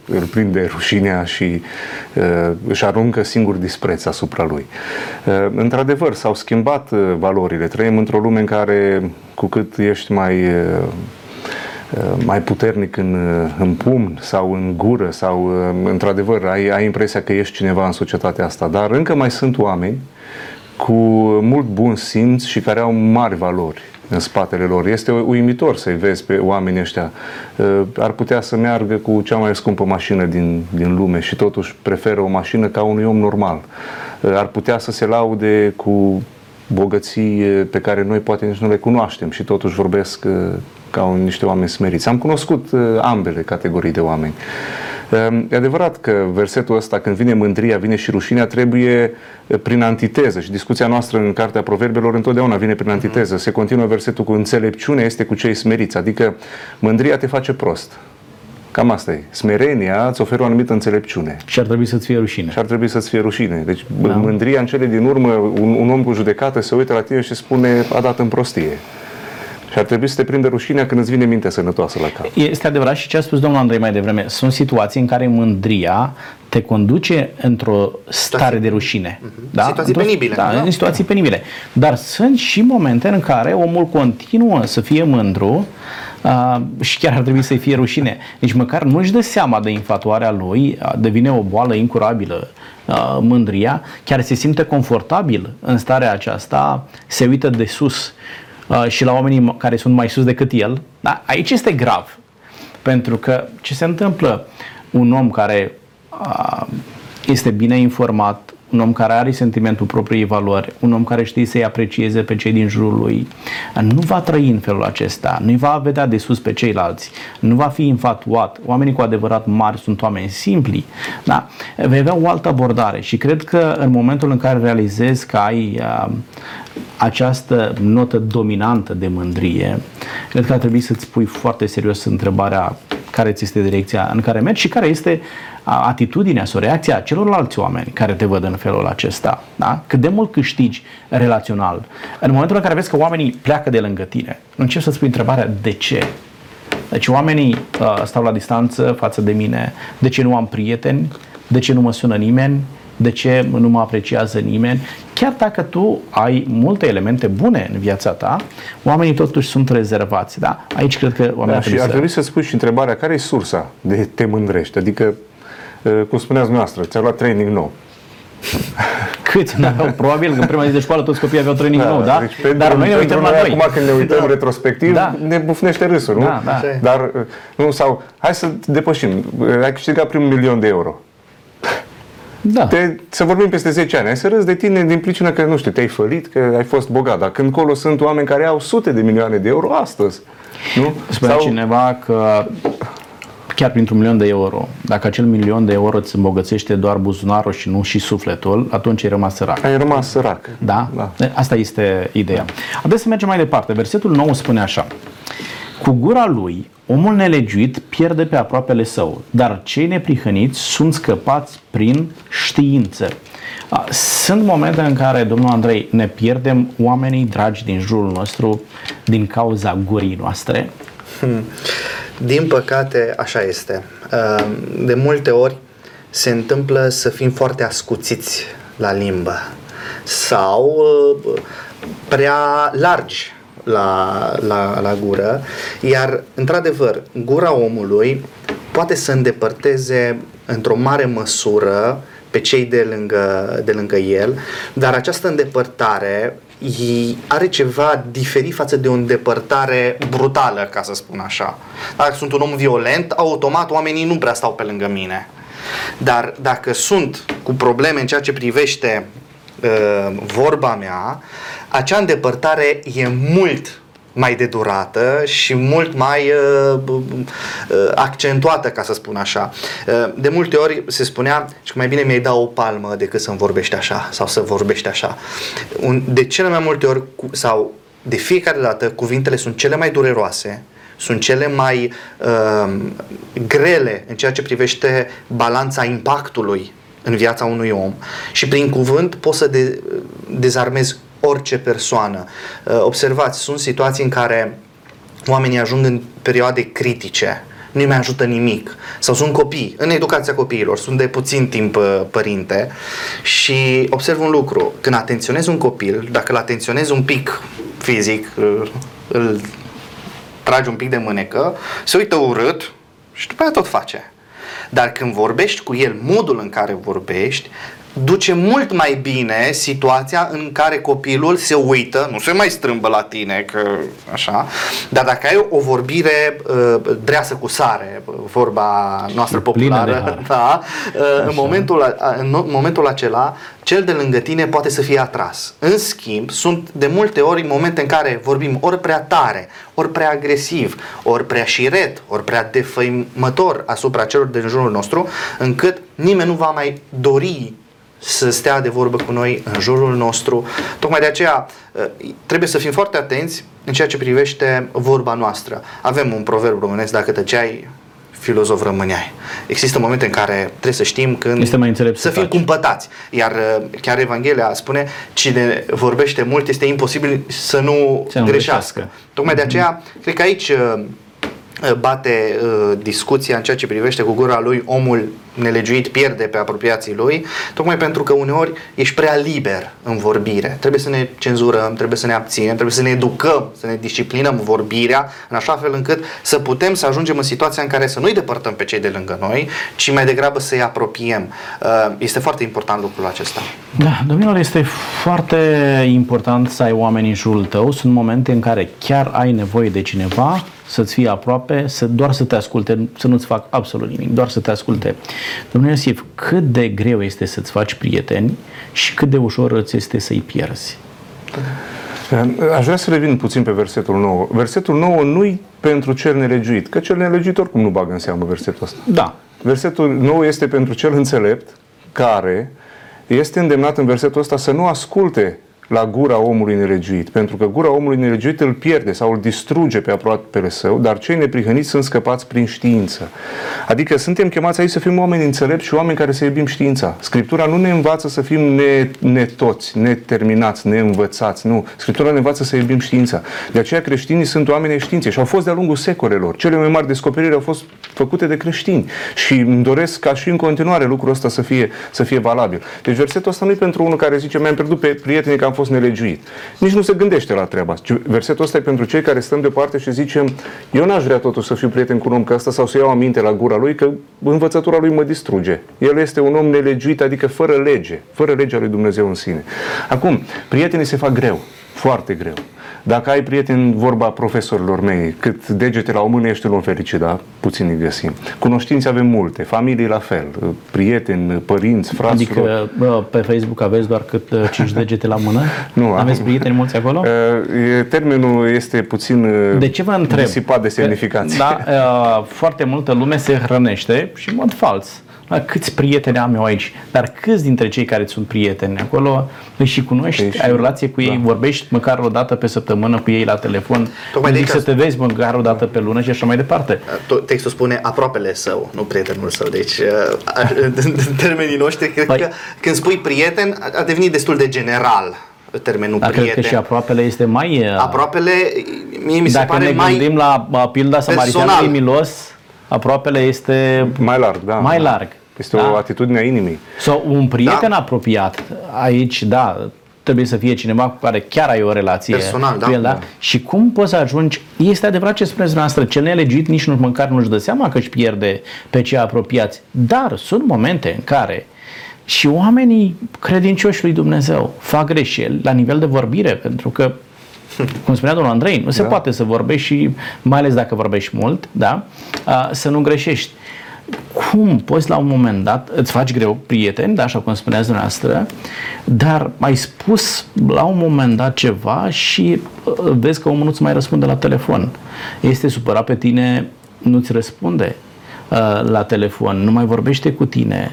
îl prinde rușinea și uh, își aruncă singur dispreț asupra lui. Uh, într-adevăr, s-au schimbat uh, valorile. Trăim într-o lume în care cu cât ești mai mai puternic în, în pumn sau în gură sau într-adevăr ai, ai impresia că ești cineva în societatea asta, dar încă mai sunt oameni cu mult bun simț și care au mari valori în spatele lor. Este uimitor să-i vezi pe oamenii ăștia. Uh, ar putea să meargă cu cea mai scumpă mașină din, din lume și totuși preferă o mașină ca unui om normal. Uh, ar putea să se laude cu bogății pe care noi poate nici nu le cunoaștem și totuși vorbesc uh, ca niște oameni smeriți. Am cunoscut ambele categorii de oameni. Ehm, e adevărat că versetul ăsta, când vine mândria, vine și rușinea, trebuie prin antiteză. Și discuția noastră în Cartea Proverbelor întotdeauna vine prin antiteză. Se continuă versetul cu înțelepciune este cu cei smeriți. Adică mândria te face prost. Cam asta e. Smerenia îți oferă o anumită înțelepciune. Și ar trebui să-ți fie rușine. Și ar trebui să-ți fie rușine. Deci da. mândria în cele din urmă, un, un om cu judecată se uită la tine și spune a dat în prostie. Și ar trebui să te prindă rușinea când îți vine mintea sănătoasă la cap. Este adevărat și ce a spus domnul Andrei mai devreme. Sunt situații în care mândria te conduce într-o stare de rușine. Uh-huh. Da? Situații într-o, penibile. Da, da, în situații penibile. Dar sunt și momente în care omul continuă să fie mândru uh, și chiar ar trebui să-i fie rușine. Deci măcar nu-și dă seama de infatuarea lui, uh, devine o boală incurabilă uh, mândria, chiar se simte confortabil în starea aceasta, se uită de sus Uh, și la oamenii care sunt mai sus decât el. Da? Aici este grav. Pentru că ce se întâmplă? Un om care uh, este bine informat, un om care are sentimentul propriei valori, un om care știe să-i aprecieze pe cei din jurul lui, nu va trăi în felul acesta, nu-i va vedea de sus pe ceilalți, nu va fi infatuat. Oamenii cu adevărat mari sunt oameni simpli, da? vei avea o altă abordare și cred că în momentul în care realizezi că ai uh, această notă dominantă de mândrie, cred că ar trebui să-ți pui foarte serios întrebarea care ți este direcția în care mergi și care este atitudinea sau reacția celorlalți oameni care te văd în felul acesta. Da? Cât de mult câștigi relațional. În momentul în care vezi că oamenii pleacă de lângă tine, începi să-ți pui întrebarea de ce. Deci oamenii uh, stau la distanță față de mine, de ce nu am prieteni, de ce nu mă sună nimeni, de ce nu mă apreciază nimeni. Chiar dacă tu ai multe elemente bune în viața ta, oamenii totuși sunt rezervați. Da? Aici cred că oamenii da, și ar trebui să spui și întrebarea, care e sursa de te mândrești? Adică, uh, cum spuneați noastră, ți-a luat training nou. Cât? Da, probabil că în prima zi de școală toți copiii aveau training da, nou, da? Deci pentru, Dar noi ne uităm la noi. Acum când ne uităm da. retrospectiv, da. ne bufnește râsul, nu? Da, da. Dar, uh, nu, sau, hai să depășim. Ai câștigat primul milion de euro. Da. Te, să vorbim peste 10 ani. Ai să râzi de tine din pricina că, nu știu, te-ai fălit, că ai fost bogat. Dar când colo sunt oameni care au sute de milioane de euro astăzi. Nu? Spunea Sau... cineva că chiar printr-un milion de euro, dacă acel milion de euro îți îmbogățește doar buzunarul și nu și sufletul, atunci ai rămas sărac. Ai rămas sărac. Da? da. Asta este ideea. Haideți să mergem mai departe. Versetul 9 spune așa. Cu gura lui, omul nelegiuit pierde pe aproapele său, dar cei neprihăniți sunt scăpați prin știință. Sunt momente în care, domnul Andrei, ne pierdem oamenii dragi din jurul nostru din cauza gurii noastre? Hmm. Din păcate, așa este. De multe ori se întâmplă să fim foarte ascuțiți la limbă sau prea largi la, la, la gură, iar, într-adevăr, gura omului poate să îndepărteze într-o mare măsură pe cei de lângă, de lângă el, dar această îndepărtare are ceva diferit față de o îndepărtare brutală, ca să spun așa. Dacă sunt un om violent, automat oamenii nu prea stau pe lângă mine. Dar dacă sunt cu probleme în ceea ce privește uh, vorba mea, acea îndepărtare e mult mai de durată și mult mai uh, uh, accentuată, ca să spun așa. Uh, de multe ori se spunea că mai bine mi-ai da o palmă decât să-mi vorbești așa sau să vorbești așa. Un, de cele mai multe ori cu, sau de fiecare dată cuvintele sunt cele mai dureroase, sunt cele mai uh, grele în ceea ce privește balanța impactului în viața unui om și prin cuvânt poți să de, dezarmezi orice persoană. Uh, observați, sunt situații în care oamenii ajung în perioade critice, nu mai ajută nimic. Sau sunt copii, în educația copiilor, sunt de puțin timp uh, părinte și observ un lucru, când atenționezi un copil, dacă îl atenționezi un pic fizic, îl, îl tragi un pic de mânecă, se uită urât și după aia tot face. Dar când vorbești cu el, modul în care vorbești, duce mult mai bine situația în care copilul se uită, nu se mai strâmbă la tine, că așa, dar dacă ai o vorbire uh, dreasă cu sare, vorba noastră populară, da, uh, în, momentul, în momentul acela, cel de lângă tine poate să fie atras. În schimb, sunt de multe ori momente în care vorbim ori prea tare, ori prea agresiv, ori prea șiret, ori prea defăimător asupra celor din jurul nostru, încât nimeni nu va mai dori să stea de vorbă cu noi în jurul nostru. Tocmai de aceea ă, trebuie să fim foarte atenți în ceea ce privește vorba noastră. Avem un proverb românesc, dacă tăceai, filozof rămâneai. Există momente în care trebuie să știm când este mai înțelept să, să fim taci. cumpătați. Iar ă, chiar Evanghelia spune cine vorbește mult este imposibil să nu, să nu greșească. greșească. Tocmai de aceea, cred că aici ă, bate uh, discuția în ceea ce privește cu gura lui omul nelegiuit pierde pe apropiații lui, tocmai pentru că uneori ești prea liber în vorbire. Trebuie să ne cenzurăm, trebuie să ne abținem, trebuie să ne educăm, să ne disciplinăm vorbirea, în așa fel încât să putem să ajungem în situația în care să nu-i depărtăm pe cei de lângă noi, ci mai degrabă să-i apropiem. Uh, este foarte important lucrul acesta. Da, domnilor, este foarte important să ai oameni în jurul tău. Sunt momente în care chiar ai nevoie de cineva să-ți fie aproape, să doar să te asculte, să nu-ți fac absolut nimic, doar să te asculte. Domnule Iosif, cât de greu este să-ți faci prieteni și cât de ușor îți este să-i pierzi? Aș vrea să revin puțin pe versetul 9. Versetul 9 nu-i pentru cel nelegiuit, că cel nelegiuit oricum nu bagă în seamă versetul ăsta. Da. Versetul 9 este pentru cel înțelept care este îndemnat în versetul ăsta să nu asculte la gura omului nelegiuit, pentru că gura omului nelegiuit îl pierde sau îl distruge pe aproapele său, dar cei neprihăniți sunt scăpați prin știință. Adică suntem chemați aici să fim oameni înțelepți și oameni care să iubim știința. Scriptura nu ne învață să fim ne, netoți, neterminați, neînvățați, nu. Scriptura ne învață să iubim știința. De aceea creștinii sunt oameni științei și au fost de-a lungul secolelor. Cele mai mari descoperiri au fost făcute de creștini și îmi doresc ca și în continuare lucrul ăsta să fie, să fie valabil. Deci versetul ăsta nu e pentru unul care zice mi-am pierdut pe prietenii că am fost nelegiuit. Nici nu se gândește la treaba asta. Versetul ăsta e pentru cei care stăm deoparte și zicem eu n-aș vrea totuși să fiu prieten cu un om ca ăsta sau să iau aminte la gura lui că învățătura lui mă distruge. El este un om nelegiuit, adică fără lege, fără legea lui Dumnezeu în sine. Acum, prietenii se fac greu, foarte greu. Dacă ai prieteni, vorba profesorilor mei, cât degete la o mână ești un om fericit, da? Puțin îi găsim. Cunoștințe avem multe, familii la fel, prieteni, părinți, frați. Adică bă, pe Facebook aveți doar cât 5 uh, degete la mână? Nu. Aveți prieteni mulți acolo? Uh, termenul este puțin uh, de ce vă întreb? disipat de semnificație. Da, foarte multă lume se hrănește și în mod fals câți prieteni am eu aici, dar câți dintre cei care sunt prieteni acolo îi și cunoști, și, ai o relație cu ei, da. vorbești măcar o dată pe săptămână cu ei la telefon, Tocmai zic să te vezi măcar o dată pe lună și așa mai departe. Textul spune aproapele său, nu prietenul său, deci în termenii noștri, cred păi, că când spui prieten a devenit destul de general termenul Dar prieten. cred că și aproapele este mai... Aproapele, mie mi se Dacă pare ne mai gândim la pilda Samaritanului Milos, aproapele este mai larg, da. Mai larg. Este da? o atitudine a inimii. Sau un prieten da. apropiat, aici, da, trebuie să fie cineva cu care chiar ai o relație Personal, cu el, da? da? Și cum poți să ajungi, este adevărat ce spuneți noastră, cel nelegit nici nu măcar nu-și dă seama că își pierde pe cei apropiați, dar sunt momente în care și oamenii credincioși lui Dumnezeu fac greșeli la nivel de vorbire, pentru că cum spunea domnul Andrei, nu se da. poate să vorbești și mai ales dacă vorbești mult, da, să nu greșești. Cum poți la un moment dat, îți faci greu prieteni, da, așa cum spuneați dumneavoastră, dar ai spus la un moment dat ceva și uh, vezi că omul nu-ți mai răspunde la telefon. Este supărat pe tine, nu-ți răspunde uh, la telefon, nu mai vorbește cu tine.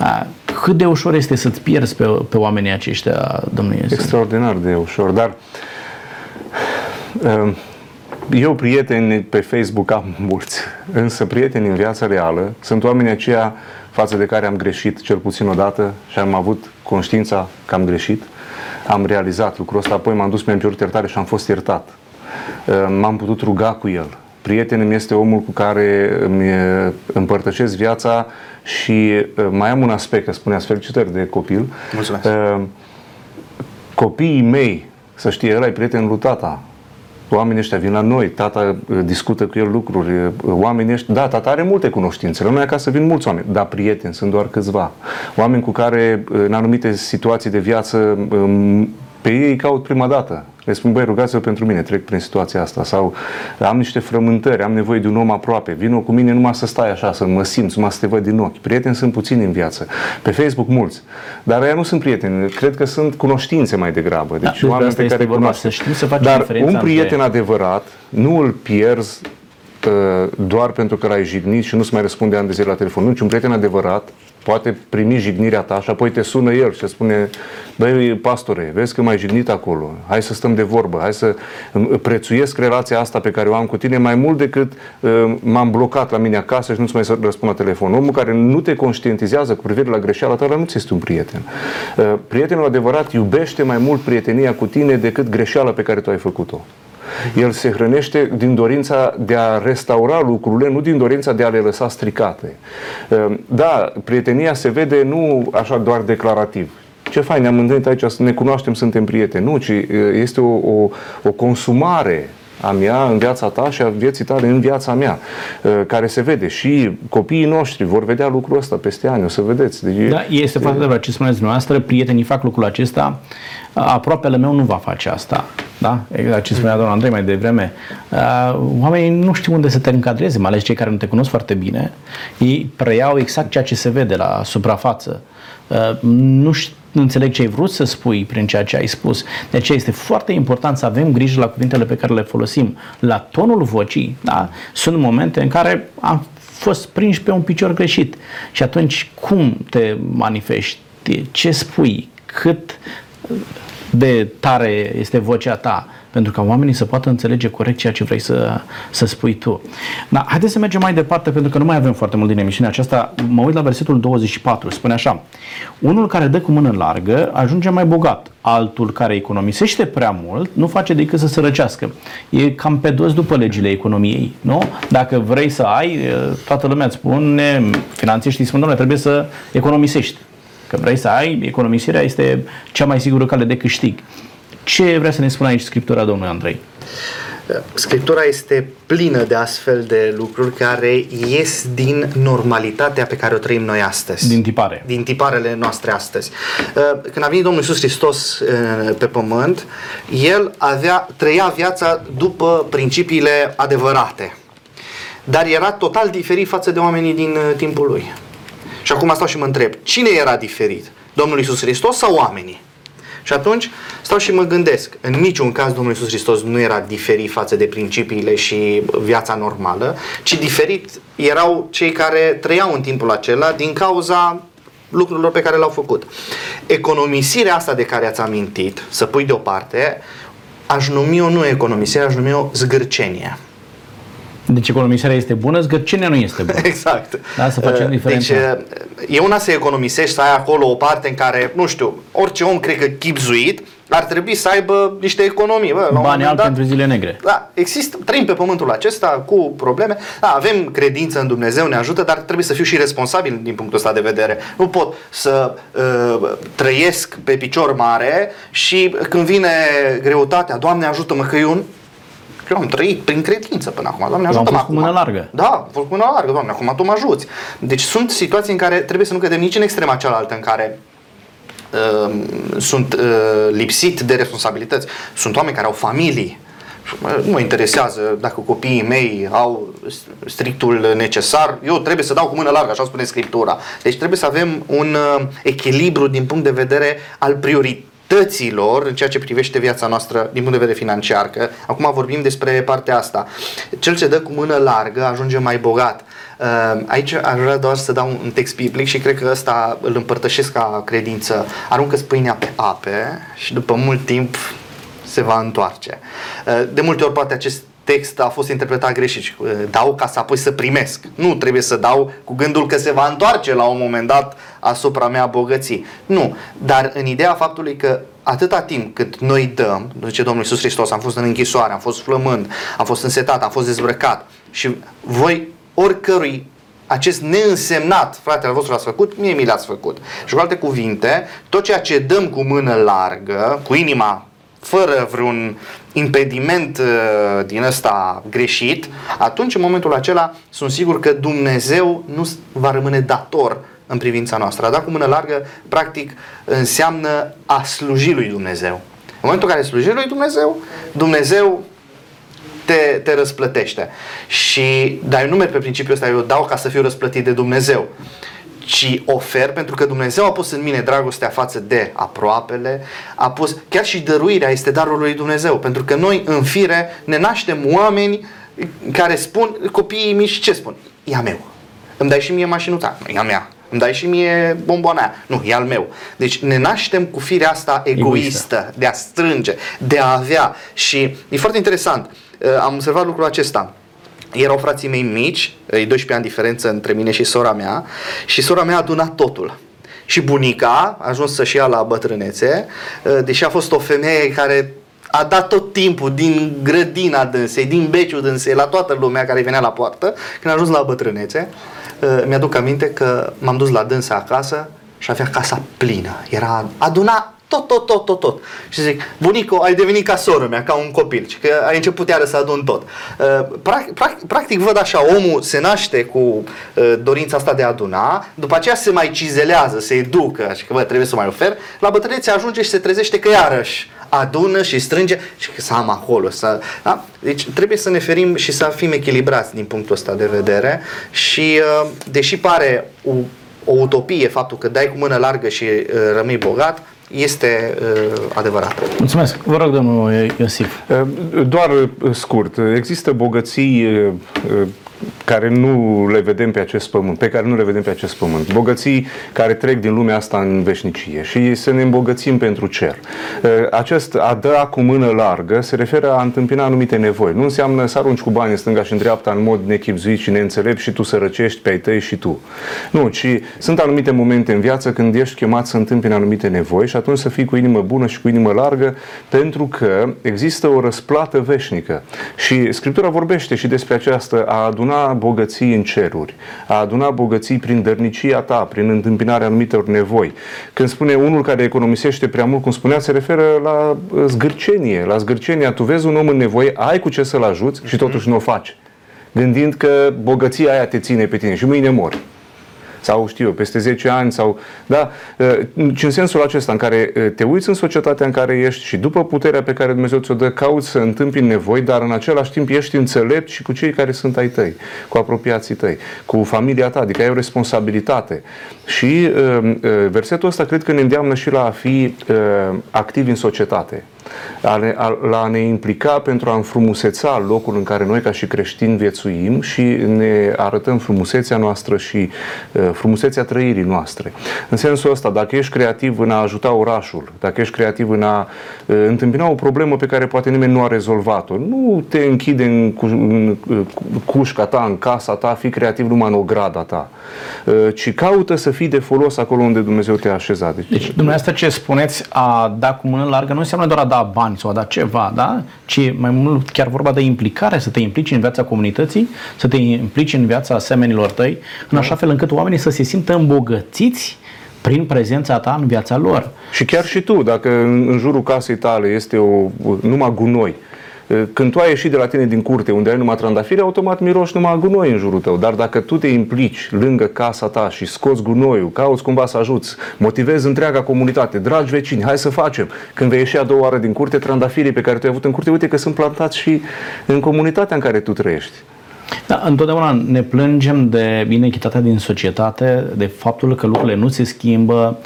Uh, cât de ușor este să-ți pierzi pe, pe oamenii aceștia, domnul Iesă? Extraordinar de ușor, dar uh, eu prieteni pe Facebook am mulți, însă prieteni în viața reală sunt oamenii aceia față de care am greșit cel puțin o dată și am avut conștiința că am greșit, am realizat lucrul ăsta, apoi m-am dus, mi-am cerut iertare și am fost iertat. M-am putut ruga cu el. Prietenul mi este omul cu care îmi împărtășesc viața și mai am un aspect, că spuneați felicitări de copil. Mulțumesc. Copiii mei, să știe, ăla e prietenul lui tata, oamenii ăștia vin la noi, tata uh, discută cu el lucruri, uh, oamenii ăștia, da, tata are multe cunoștințe, la noi acasă vin mulți oameni, dar prieteni sunt doar câțiva. Oameni cu care uh, în anumite situații de viață um, pe ei caut prima dată. Le spun, băi, rugați-vă pentru mine, trec prin situația asta. Sau am niște frământări, am nevoie de un om aproape. Vino cu mine numai să stai așa, să mă simți, numai să te văd din ochi. Prieteni sunt puțini în viață. Pe Facebook mulți. Dar ei nu sunt prieteni. Cred că sunt cunoștințe mai degrabă. Deci da, oameni pe care vorba, să știm să facem Dar un prieten între... adevărat nu îl pierzi uh, doar pentru că l-ai jignit și nu-ți mai răspunde ani de zile la telefon. Nu, ci un prieten adevărat poate primi jignirea ta și apoi te sună el și spune băi, pastore, vezi că m-ai jignit acolo, hai să stăm de vorbă, hai să prețuiesc relația asta pe care o am cu tine mai mult decât uh, m-am blocat la mine acasă și nu-ți mai răspund la telefon. Omul care nu te conștientizează cu privire la greșeala ta, nu ți este un prieten. Uh, prietenul adevărat iubește mai mult prietenia cu tine decât greșeala pe care tu ai făcut-o. El se hrănește din dorința de a restaura lucrurile, nu din dorința de a le lăsa stricate. Ehm, da, prietenia se vede nu așa doar declarativ. Ce fain, ne-am întâlnit aici, ne cunoaștem, suntem prieteni. Nu, ci este o, o, o consumare a mea în viața ta și a vieții tale în viața mea, care se vede. Și copiii noștri vor vedea lucrul ăsta peste ani, o să vedeți. Deci, da, este foarte adevărat ce spuneți dumneavoastră, prietenii fac lucrul acesta, aproapele meu nu va face asta. Da? Exact ce spunea domnul Andrei mai devreme. Oamenii nu știu unde să te încadreze, mai ales cei care nu te cunosc foarte bine. Ei preiau exact ceea ce se vede la suprafață. Nu știu nu înțeleg ce ai vrut să spui prin ceea ce ai spus. De aceea este foarte important să avem grijă la cuvintele pe care le folosim. La tonul vocii, da? sunt momente în care am fost prinși pe un picior greșit. Și atunci cum te manifesti? Ce spui? Cât de tare este vocea ta? Pentru ca oamenii să poată înțelege corect ceea ce vrei să, să spui tu. Da, haideți să mergem mai departe, pentru că nu mai avem foarte mult din emisiunea aceasta. Mă uit la versetul 24, spune așa. Unul care dă cu mână largă ajunge mai bogat, altul care economisește prea mult nu face decât să se răcească. E cam pe dos după legile economiei, nu? Dacă vrei să ai, toată lumea îți spune, finanțiștii spun, domnule, trebuie să economisești. Că vrei să ai, economisirea este cea mai sigură cale de câștig. Ce vrea să ne spună aici Scriptura domnului Andrei? Scriptura este plină de astfel de lucruri care ies din normalitatea pe care o trăim noi astăzi. Din tipare. Din tiparele noastre astăzi. Uh, când a venit Domnul Iisus Hristos uh, pe pământ, El avea, trăia viața după principiile adevărate. Dar era total diferit față de oamenii din uh, timpul Lui. Și acum stau și mă întreb, cine era diferit? Domnul Iisus Hristos sau oamenii? Și atunci stau și mă gândesc, în niciun caz Domnul Iisus Hristos nu era diferit față de principiile și viața normală, ci diferit erau cei care trăiau în timpul acela din cauza lucrurilor pe care le-au făcut. Economisirea asta de care ați amintit, să pui deoparte, aș numi-o nu economisire, aș numi-o zgârcenie. Deci economisirea este bună, zgârcenia nu este bună. Exact. Da, să facem uh, diferența. Deci e una să economisești, să ai acolo o parte în care, nu știu, orice om cred că chipzuit ar trebui să aibă niște economii. Bă, la Bani albi pentru zile negre. Da, există, trăim pe pământul acesta cu probleme. Da, avem credință în Dumnezeu, ne ajută, dar trebuie să fiu și responsabil din punctul ăsta de vedere. Nu pot să uh, trăiesc pe picior mare și când vine greutatea, Doamne ajută-mă că eu eu am trăit prin credință până acum. Doamne, ajută-mă acum. mână largă. Da, am fost cu mână largă, Doamne, acum Tu mă ajuți. Deci sunt situații în care trebuie să nu cădem nici în extrema cealaltă în care uh, sunt uh, lipsit de responsabilități. Sunt oameni care au familii Nu mă interesează dacă copiii mei au strictul necesar, eu trebuie să dau cu mână largă, așa spune Scriptura. Deci trebuie să avem un uh, echilibru din punct de vedere al priorităților în ceea ce privește viața noastră din punct de vedere financiar. Că acum vorbim despre partea asta. Cel ce dă cu mână largă ajunge mai bogat. Uh, aici aș vrea doar să dau un text biblic și cred că ăsta îl împărtășesc ca credință. Aruncă pâinea pe ape și după mult timp se va întoarce. Uh, de multe ori poate acest text a fost interpretat greșit. Uh, dau ca să apoi să primesc. Nu, trebuie să dau cu gândul că se va întoarce la un moment dat asupra mea bogății. Nu, dar în ideea faptului că atâta timp cât noi dăm, zice Domnul Iisus Hristos, am fost în închisoare, am fost flămând, am fost însetat, am fost dezbrăcat și voi oricărui acest neînsemnat, fratele vostru l-ați făcut, mie mi l-ați făcut. Și cu alte cuvinte, tot ceea ce dăm cu mână largă, cu inima fără vreun impediment uh, din ăsta greșit, atunci în momentul acela sunt sigur că Dumnezeu nu va rămâne dator în privința noastră. A da cu mână largă, practic, înseamnă a sluji lui Dumnezeu. În momentul în care sluji lui Dumnezeu, Dumnezeu te, te răsplătește. Și, dar eu nu merg pe principiul ăsta, eu dau ca să fiu răsplătit de Dumnezeu ci ofer pentru că Dumnezeu a pus în mine dragostea față de aproapele, a pus, chiar și dăruirea este darul lui Dumnezeu, pentru că noi în fire ne naștem oameni care spun, copiii mici ce spun? E a meu. Îmi dai și mie mașinuța? Nu, e a mea. Îmi dai și mie bomboana aia? Nu, e al meu. Deci ne naștem cu firea asta egoistă, egoistă, de a strânge, de a avea. Și e foarte interesant. Uh, am observat lucrul acesta erau frații mei mici, 12 ani diferență între mine și sora mea, și sora mea a adunat totul. Și bunica a ajuns să-și ia la bătrânețe, ă, deși a fost o femeie care a dat tot timpul din grădina dânsei, din beciul dânsei, la toată lumea care venea la poartă, când a ajuns la bătrânețe, ă, mi-aduc aminte că m-am dus la dânsa acasă și avea casa plină. Era aduna tot, tot, tot, tot, tot. Și zic, bunico, ai devenit ca soră mea, ca un copil, și că ai început iară să adun tot. Uh, practic, practic văd așa, omul se naște cu uh, dorința asta de a aduna, după aceea se mai cizelează, se educă și că bă, trebuie să mai ofer, la bătrânețe ajunge și se trezește că iarăși adună și strânge și să am acolo. Să, da? Deci trebuie să ne ferim și să fim echilibrați din punctul ăsta de vedere și uh, deși pare o, o utopie faptul că dai cu mână largă și rămâi bogat, este uh, adevărat. Mulțumesc. Vă rog, domnul Iosif. Uh, doar uh, scurt. Există bogății uh, care nu le vedem pe acest pământ, pe care nu le vedem pe acest pământ. Bogății care trec din lumea asta în veșnicie și să ne îmbogățim pentru cer. Acest a da cu mână largă se referă a întâmpina anumite nevoi. Nu înseamnă să arunci cu bani în stânga și în dreapta în mod nechipzuit și neînțelept și tu să răcești pe ai tăi și tu. Nu, ci sunt anumite momente în viață când ești chemat să întâmpini anumite nevoi și atunci să fii cu inimă bună și cu inimă largă pentru că există o răsplată veșnică. Și Scriptura vorbește și despre această a aduna bogății în ceruri, a aduna bogății prin dărnicia ta, prin întâmpinarea anumitor nevoi. Când spune unul care economisește prea mult, cum spunea, se referă la uh, zgârcenie, la zgârcenia. Tu vezi un om în nevoie, ai cu ce să-l ajuți și totuși nu o faci. Gândind că bogăția aia te ține pe tine și mâine mori sau știu eu, peste 10 ani sau, da, și în sensul acesta în care te uiți în societatea în care ești și după puterea pe care Dumnezeu ți-o dă, cauți să întâmpini nevoi, dar în același timp ești înțelept și cu cei care sunt ai tăi, cu apropiații tăi, cu familia ta, adică ai o responsabilitate. Și versetul ăsta cred că ne îndeamnă și la a fi activi în societate a ne, a, la a ne implica pentru a înfrumuseța locul în care noi ca și creștini viețuim și ne arătăm frumusețea noastră și uh, frumusețea trăirii noastre. În sensul ăsta, dacă ești creativ în a ajuta orașul, dacă ești creativ în a uh, întâmpina o problemă pe care poate nimeni nu a rezolvat-o, nu te închide în, cu, în uh, cușca ta, în casa ta, fi creativ numai în ograda ta, uh, ci caută să fii de folos acolo unde Dumnezeu te-a așezat. Deci, deci dumneavoastră ce spuneți, a da cu mână largă nu înseamnă doar a da bani sau a da ceva, da? ci mai mult chiar vorba de implicare, să te implici în viața comunității, să te implici în viața asemenilor tăi, în așa fel încât oamenii să se simtă îmbogățiți prin prezența ta în viața lor. Și chiar și tu, dacă în, în jurul casei tale este o, numai gunoi, Când tu ai ieșit de la tine din curte unde ai numai trandafiri, automat miroși numai gunoi în jurul tău. Dar dacă tu te implici lângă casa ta și scoți gunoiul, cauți cumva să ajuți, motivezi întreaga comunitate, dragi vecini, hai să facem. Când vei ieși a doua oară din curte, trandafirii pe care tu ai avut în curte, uite că sunt plantați și în comunitatea în care tu trăiești. Da, întotdeauna ne plângem de inechitatea din societate, de faptul că lucrurile nu se schimbă,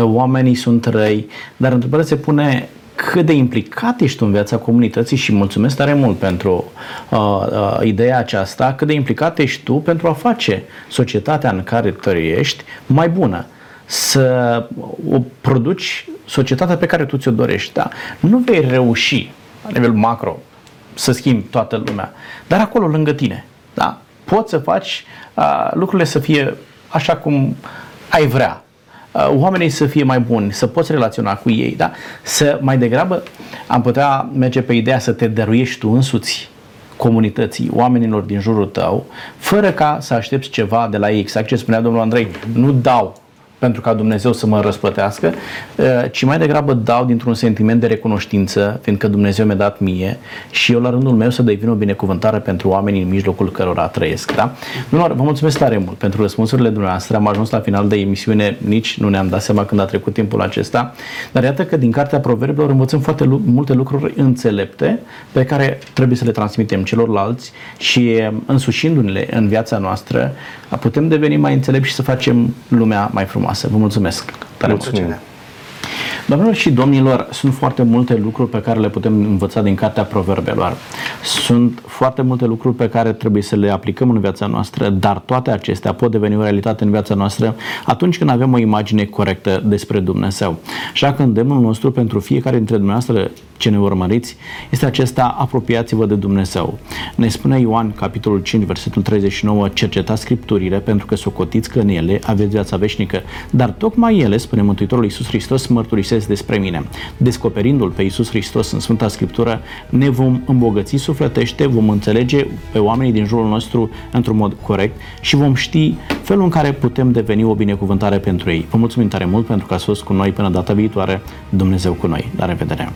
oamenii sunt răi, dar întrebarea se pune cât de implicat ești tu în viața comunității și mulțumesc tare mult pentru uh, uh, ideea aceasta, cât de implicat ești tu pentru a face societatea în care trăiești mai bună să o produci societatea pe care tu ți-o dorești. Da? Nu vei reuși la nivel macro să schimbi toată lumea, dar acolo lângă tine. Da? Poți să faci uh, lucrurile să fie așa cum ai vrea. Uh, oamenii să fie mai buni, să poți relaționa cu ei, da? Să mai degrabă am putea merge pe ideea să te dăruiești tu însuți comunității, oamenilor din jurul tău, fără ca să aștepți ceva de la ei. Exact ce spunea domnul Andrei, nu dau pentru ca Dumnezeu să mă răsplătească, uh, ci mai degrabă dau dintr-un sentiment de recunoștință, fiindcă Dumnezeu mi-a dat mie și eu la rândul meu să devin o binecuvântare pentru oamenii în mijlocul cărora trăiesc. Da? Domnul, vă mulțumesc tare mult pentru răspunsurile dumneavoastră. Am ajuns la final de emisiune, nici nu ne-am dat seama când a trecut timpul acesta, dar iată că din Cartea Proverbelor învățăm foarte lu- multe lucruri înțelepte pe care trebuie să le transmitem celorlalți și însușindu-le în viața noastră, putem deveni mai înțelepți și să facem lumea mai frumoasă frumoasă. Vă mulțumesc. Tare Mulțumim. Mulțumesc. Doamnelor și domnilor, sunt foarte multe lucruri pe care le putem învăța din Cartea Proverbelor. Sunt foarte multe lucruri pe care trebuie să le aplicăm în viața noastră, dar toate acestea pot deveni o realitate în viața noastră atunci când avem o imagine corectă despre Dumnezeu. Așa că îndemnul nostru pentru fiecare dintre dumneavoastră ce ne urmăriți este acesta, apropiați-vă de Dumnezeu. Ne spune Ioan, capitolul 5, versetul 39, cercetați Scripturile pentru că socotiți că în ele aveți viața veșnică, dar tocmai ele, spune Mântuitorul Iisus Hristos, mărturisesc despre mine. Descoperindu-L pe Iisus Hristos în Sfânta Scriptură, ne vom îmbogăți sufletește, vom înțelege pe oamenii din jurul nostru într-un mod corect și vom ști felul în care putem deveni o binecuvântare pentru ei. Vă mulțumim tare mult pentru că ați fost cu noi până data viitoare. Dumnezeu cu noi. La revedere!